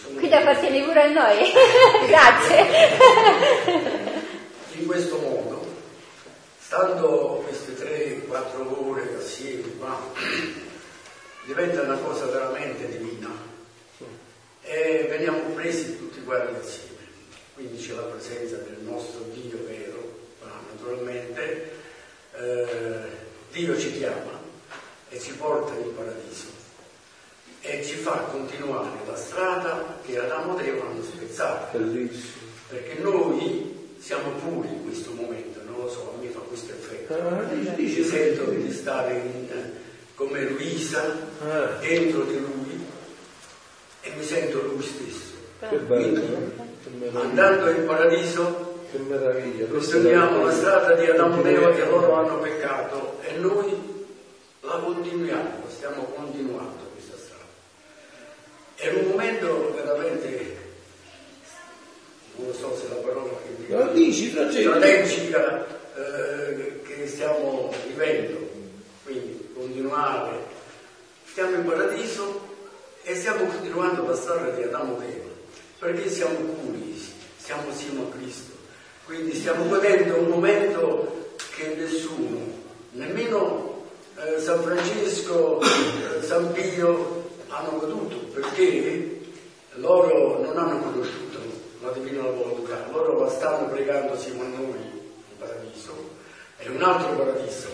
Sono- Quindi appartieni pure a noi. Grazie. In questo modo, stando queste 3-4 ore assieme qua, diventa una cosa veramente divina e veniamo presi tutti quanti assieme. Quindi c'è la presenza del nostro Dio vero, ma naturalmente eh, Dio ci chiama e ci porta in paradiso e ci fa continuare la strada che Adamo e Eva hanno spezzato Bellissimo. perché noi siamo puri in questo momento, non lo so, a me fa questo effetto. Ah, dici, sento di stare in, come Luisa Ah. dentro di lui e mi sento lui stesso. Che bello, no? Che. Andando in paradiso Che meraviglia. Proseguiamo la strada di Adamo e Eva che loro hanno peccato e noi la continuiamo, stiamo continuando questa strada. È un momento veramente, non lo so se la parola che Ma dici, Francesco? strategica eh, che stiamo vivendo, quindi continuare. Stiamo in paradiso e stiamo continuando la storia di Adamo e Eva, perché siamo puri, siamo assieme a Cristo. Quindi stiamo godendo un momento che nessuno, nemmeno eh, San Francesco, eh, San Pio hanno goduto, perché loro non hanno conosciuto la divina volontà, loro la stanno pregando assieme a noi in paradiso, è un altro paradiso,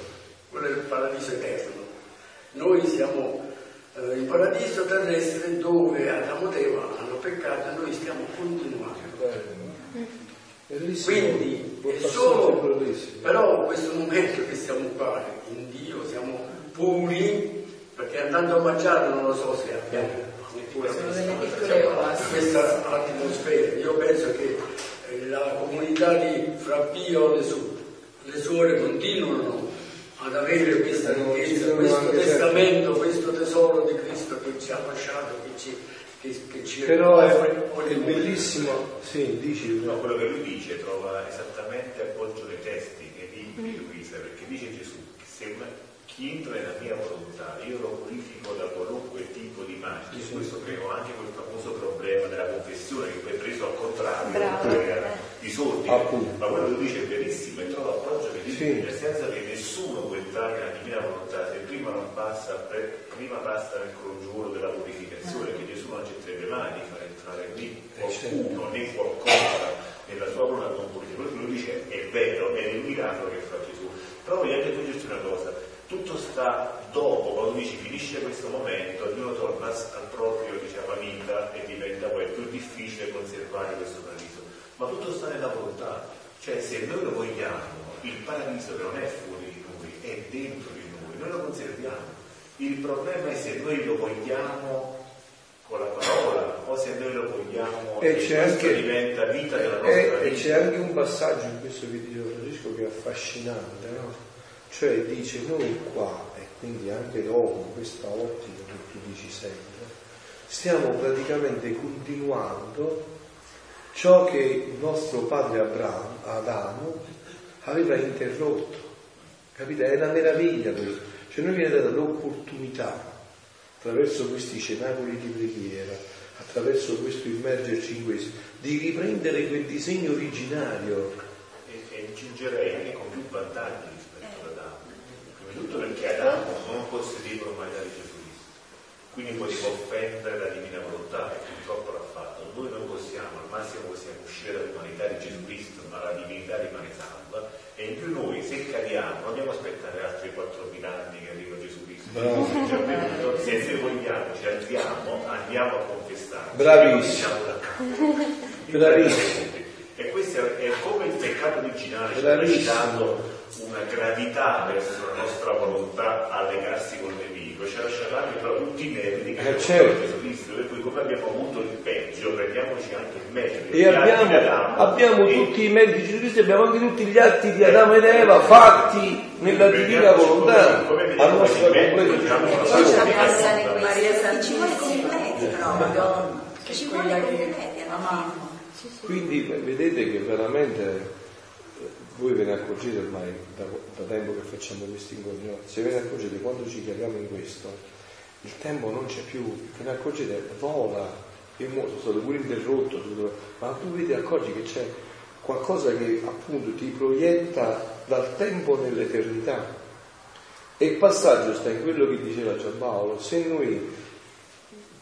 quello è il paradiso eterno. Noi siamo eh, in paradiso terrestre dove Adamo e Eva hanno peccato e noi stiamo continuando. Bellissimo. Quindi è solo, però questo momento che siamo qua in puri, perché andando a mangiare non lo so se abbiamo questa- questa atmosfera. Io penso che eh, la comunità di Fra Pio, le, su- le suore continuano ad avere questa ricchezza, questo testamento, questo tesoro di Cristo che ci ha lasciato, che ci, che, che ci Però è, è bellissimo, sì, dici, No, quello che lui dice trova esattamente appoggio nei testi che libri di Luisa, perché dice Gesù che se una- chi entra nella mia volontà io lo purifico da qualunque tipo di male. Su questo creo anche quel famoso problema della confessione che poi è preso al contrario, Bravo. cioè, di soldi. Appunto. Ma quello che dice è verissimo e trova appoggio nei libri, Sì. nel senso che nessuno può entrare nella divina volontà se prima non passa, pre- prima passa nel congiuro della purificazione, che Gesù non accetterebbe mai di far entrare lì qualcuno né qualcosa nella sua volontà non purifica. Quello che lui dice è vero, è il miracolo che fa Gesù. Però voglio anche aggiungerti una cosa, tutto sta dopo, quando dici finisce questo momento, ognuno torna al proprio diciamo, vita e diventa poi più difficile conservare questo paradiso. Ma tutto sta nella volontà, cioè se noi lo vogliamo, il paradiso che non è fuori di noi, è dentro di noi, noi lo conserviamo. Il problema è se noi lo vogliamo con la parola o se noi lo vogliamo E e c'è questo anche- diventa vita della nostra E, e vita. c'è anche un passaggio in questo che diceva Francesco che è affascinante, no? Cioè dice noi qua, e quindi anche dopo, questa ottica che tu dici sempre, stiamo praticamente continuando ciò che il nostro padre Abramo, Adamo aveva interrotto. Capite? È una meraviglia questo. Cioè noi viene data l'opportunità attraverso questi cenacoli di preghiera, attraverso questo immergerci in questo, di riprendere quel disegno originario. e, e aggiungerei anche con più vantaggi. Prima di tutto perché Adamo non possedeva l'umanità di Gesù Cristo, quindi poteva offendere la divina volontà e purtroppo l'ha fatto. Noi non possiamo, al massimo possiamo uscire dall'umanità di Gesù Cristo, ma la divinità rimane salva e in più noi se cadiamo non dobbiamo aspettare altri 4.000 anni che arriva Gesù Cristo. Bravo. Se noi vogliamo ci alziamo, andiamo a confessare. Bravissimo. Bravissimo. E questo è, come il peccato originale ci ha lasciato una gravità verso la nostra volontà a legarsi col nemico, ci ha lasciato anche però tutti i meriti che Eh, abbiamo certo. Gesù Cristo. per cui come abbiamo avuto il peggio, prendiamoci anche il meglio. E abbiamo, abbiamo tutti i meriti di Gesù Cristo, abbiamo anche tutti gli atti di Adamo ed Eva fatti nella divina volontà, a nostra completa diciamo, Maria ci vuole completi proprio. Ci vuole alla amava. fine. Quindi vedete che veramente eh, voi ve ne accorgete ormai da, da tempo che facciamo questi incontri, no? se ve ne accorgete quando ci chiamiamo in questo, il tempo non c'è più, ve ne accorgete, vola, io sono stato pure interrotto, ma tu vedi accorgi che c'è qualcosa che appunto ti proietta dal tempo nell'eternità. E il passaggio sta in quello che diceva Giampaolo, se noi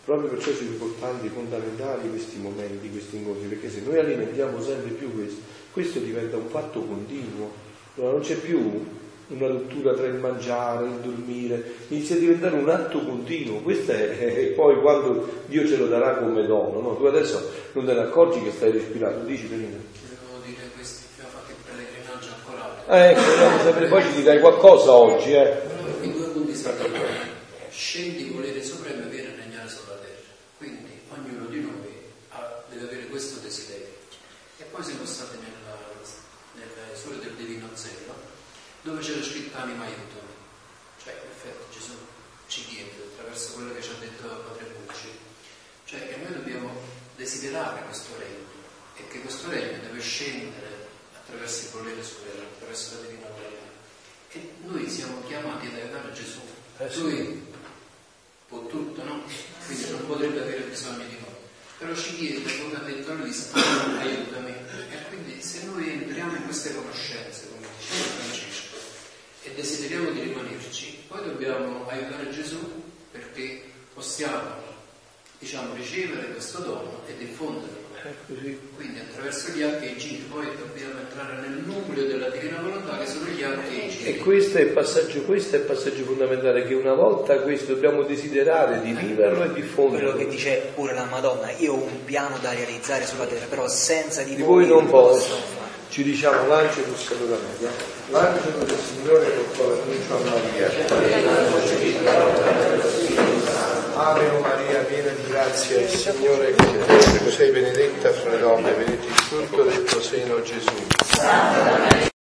Proprio perciò sono importanti, fondamentali questi momenti, questi incontri, perché se noi alimentiamo sempre più questo, questo diventa un fatto continuo. Allora non c'è più una rottura tra il mangiare, il dormire, inizia a diventare un atto continuo. Questo è, e poi quando Dio ce lo darà come dono, no? tu adesso non te ne accorgi che stai respirando, dici Torino. Devo dire questi, abbiamo fatto il pellegrinaggio ancora. Eh, ecco, sapere, poi ci dirai qualcosa oggi, eh. In due punti strategici. Scegli volere supremo e viene a regnare sulla terra. Quindi ognuno di noi deve avere questo desiderio. E poi siamo stati nella, nelle suore del Divino Zelo, dove c'era scritto anima aiutami. Cioè, in effetti Gesù ci chiede, attraverso quello che ci ha detto Padre Bucci, cioè che noi dobbiamo desiderare questo regno e che questo regno deve scendere attraverso il volere supremo, attraverso la divina volontà. E noi siamo chiamati ad aiutare Gesù. Lui può tutto, no? Quindi non potrebbe avere bisogno di noi. Però ci ha detto Luisa, aiutami. E quindi se noi entriamo in queste conoscenze, come diceva Francesco, e desideriamo di rimanerci, poi dobbiamo aiutare Gesù perché possiamo, diciamo, ricevere questo dono e diffonderlo. Quindi attraverso gli atti e i giri, poi dobbiamo entrare nel nucleo della divina volontà che sono gli atti e i giri. E questo è il passaggio, questo è il passaggio fondamentale, che una volta questo dobbiamo desiderare di viverlo e Quello diffonderlo. che dice pure la Madonna, io ho un piano da realizzare sulla terra, però senza di, Di voi non posso posso. Ci diciamo l'angelus allora media. L'angelo del Signore con l'annuncio a Maria. Ave Maria, piena di grazia, il Signore è con te. Tu sei benedetta fra le donne, benedetto il frutto del tuo seno Gesù.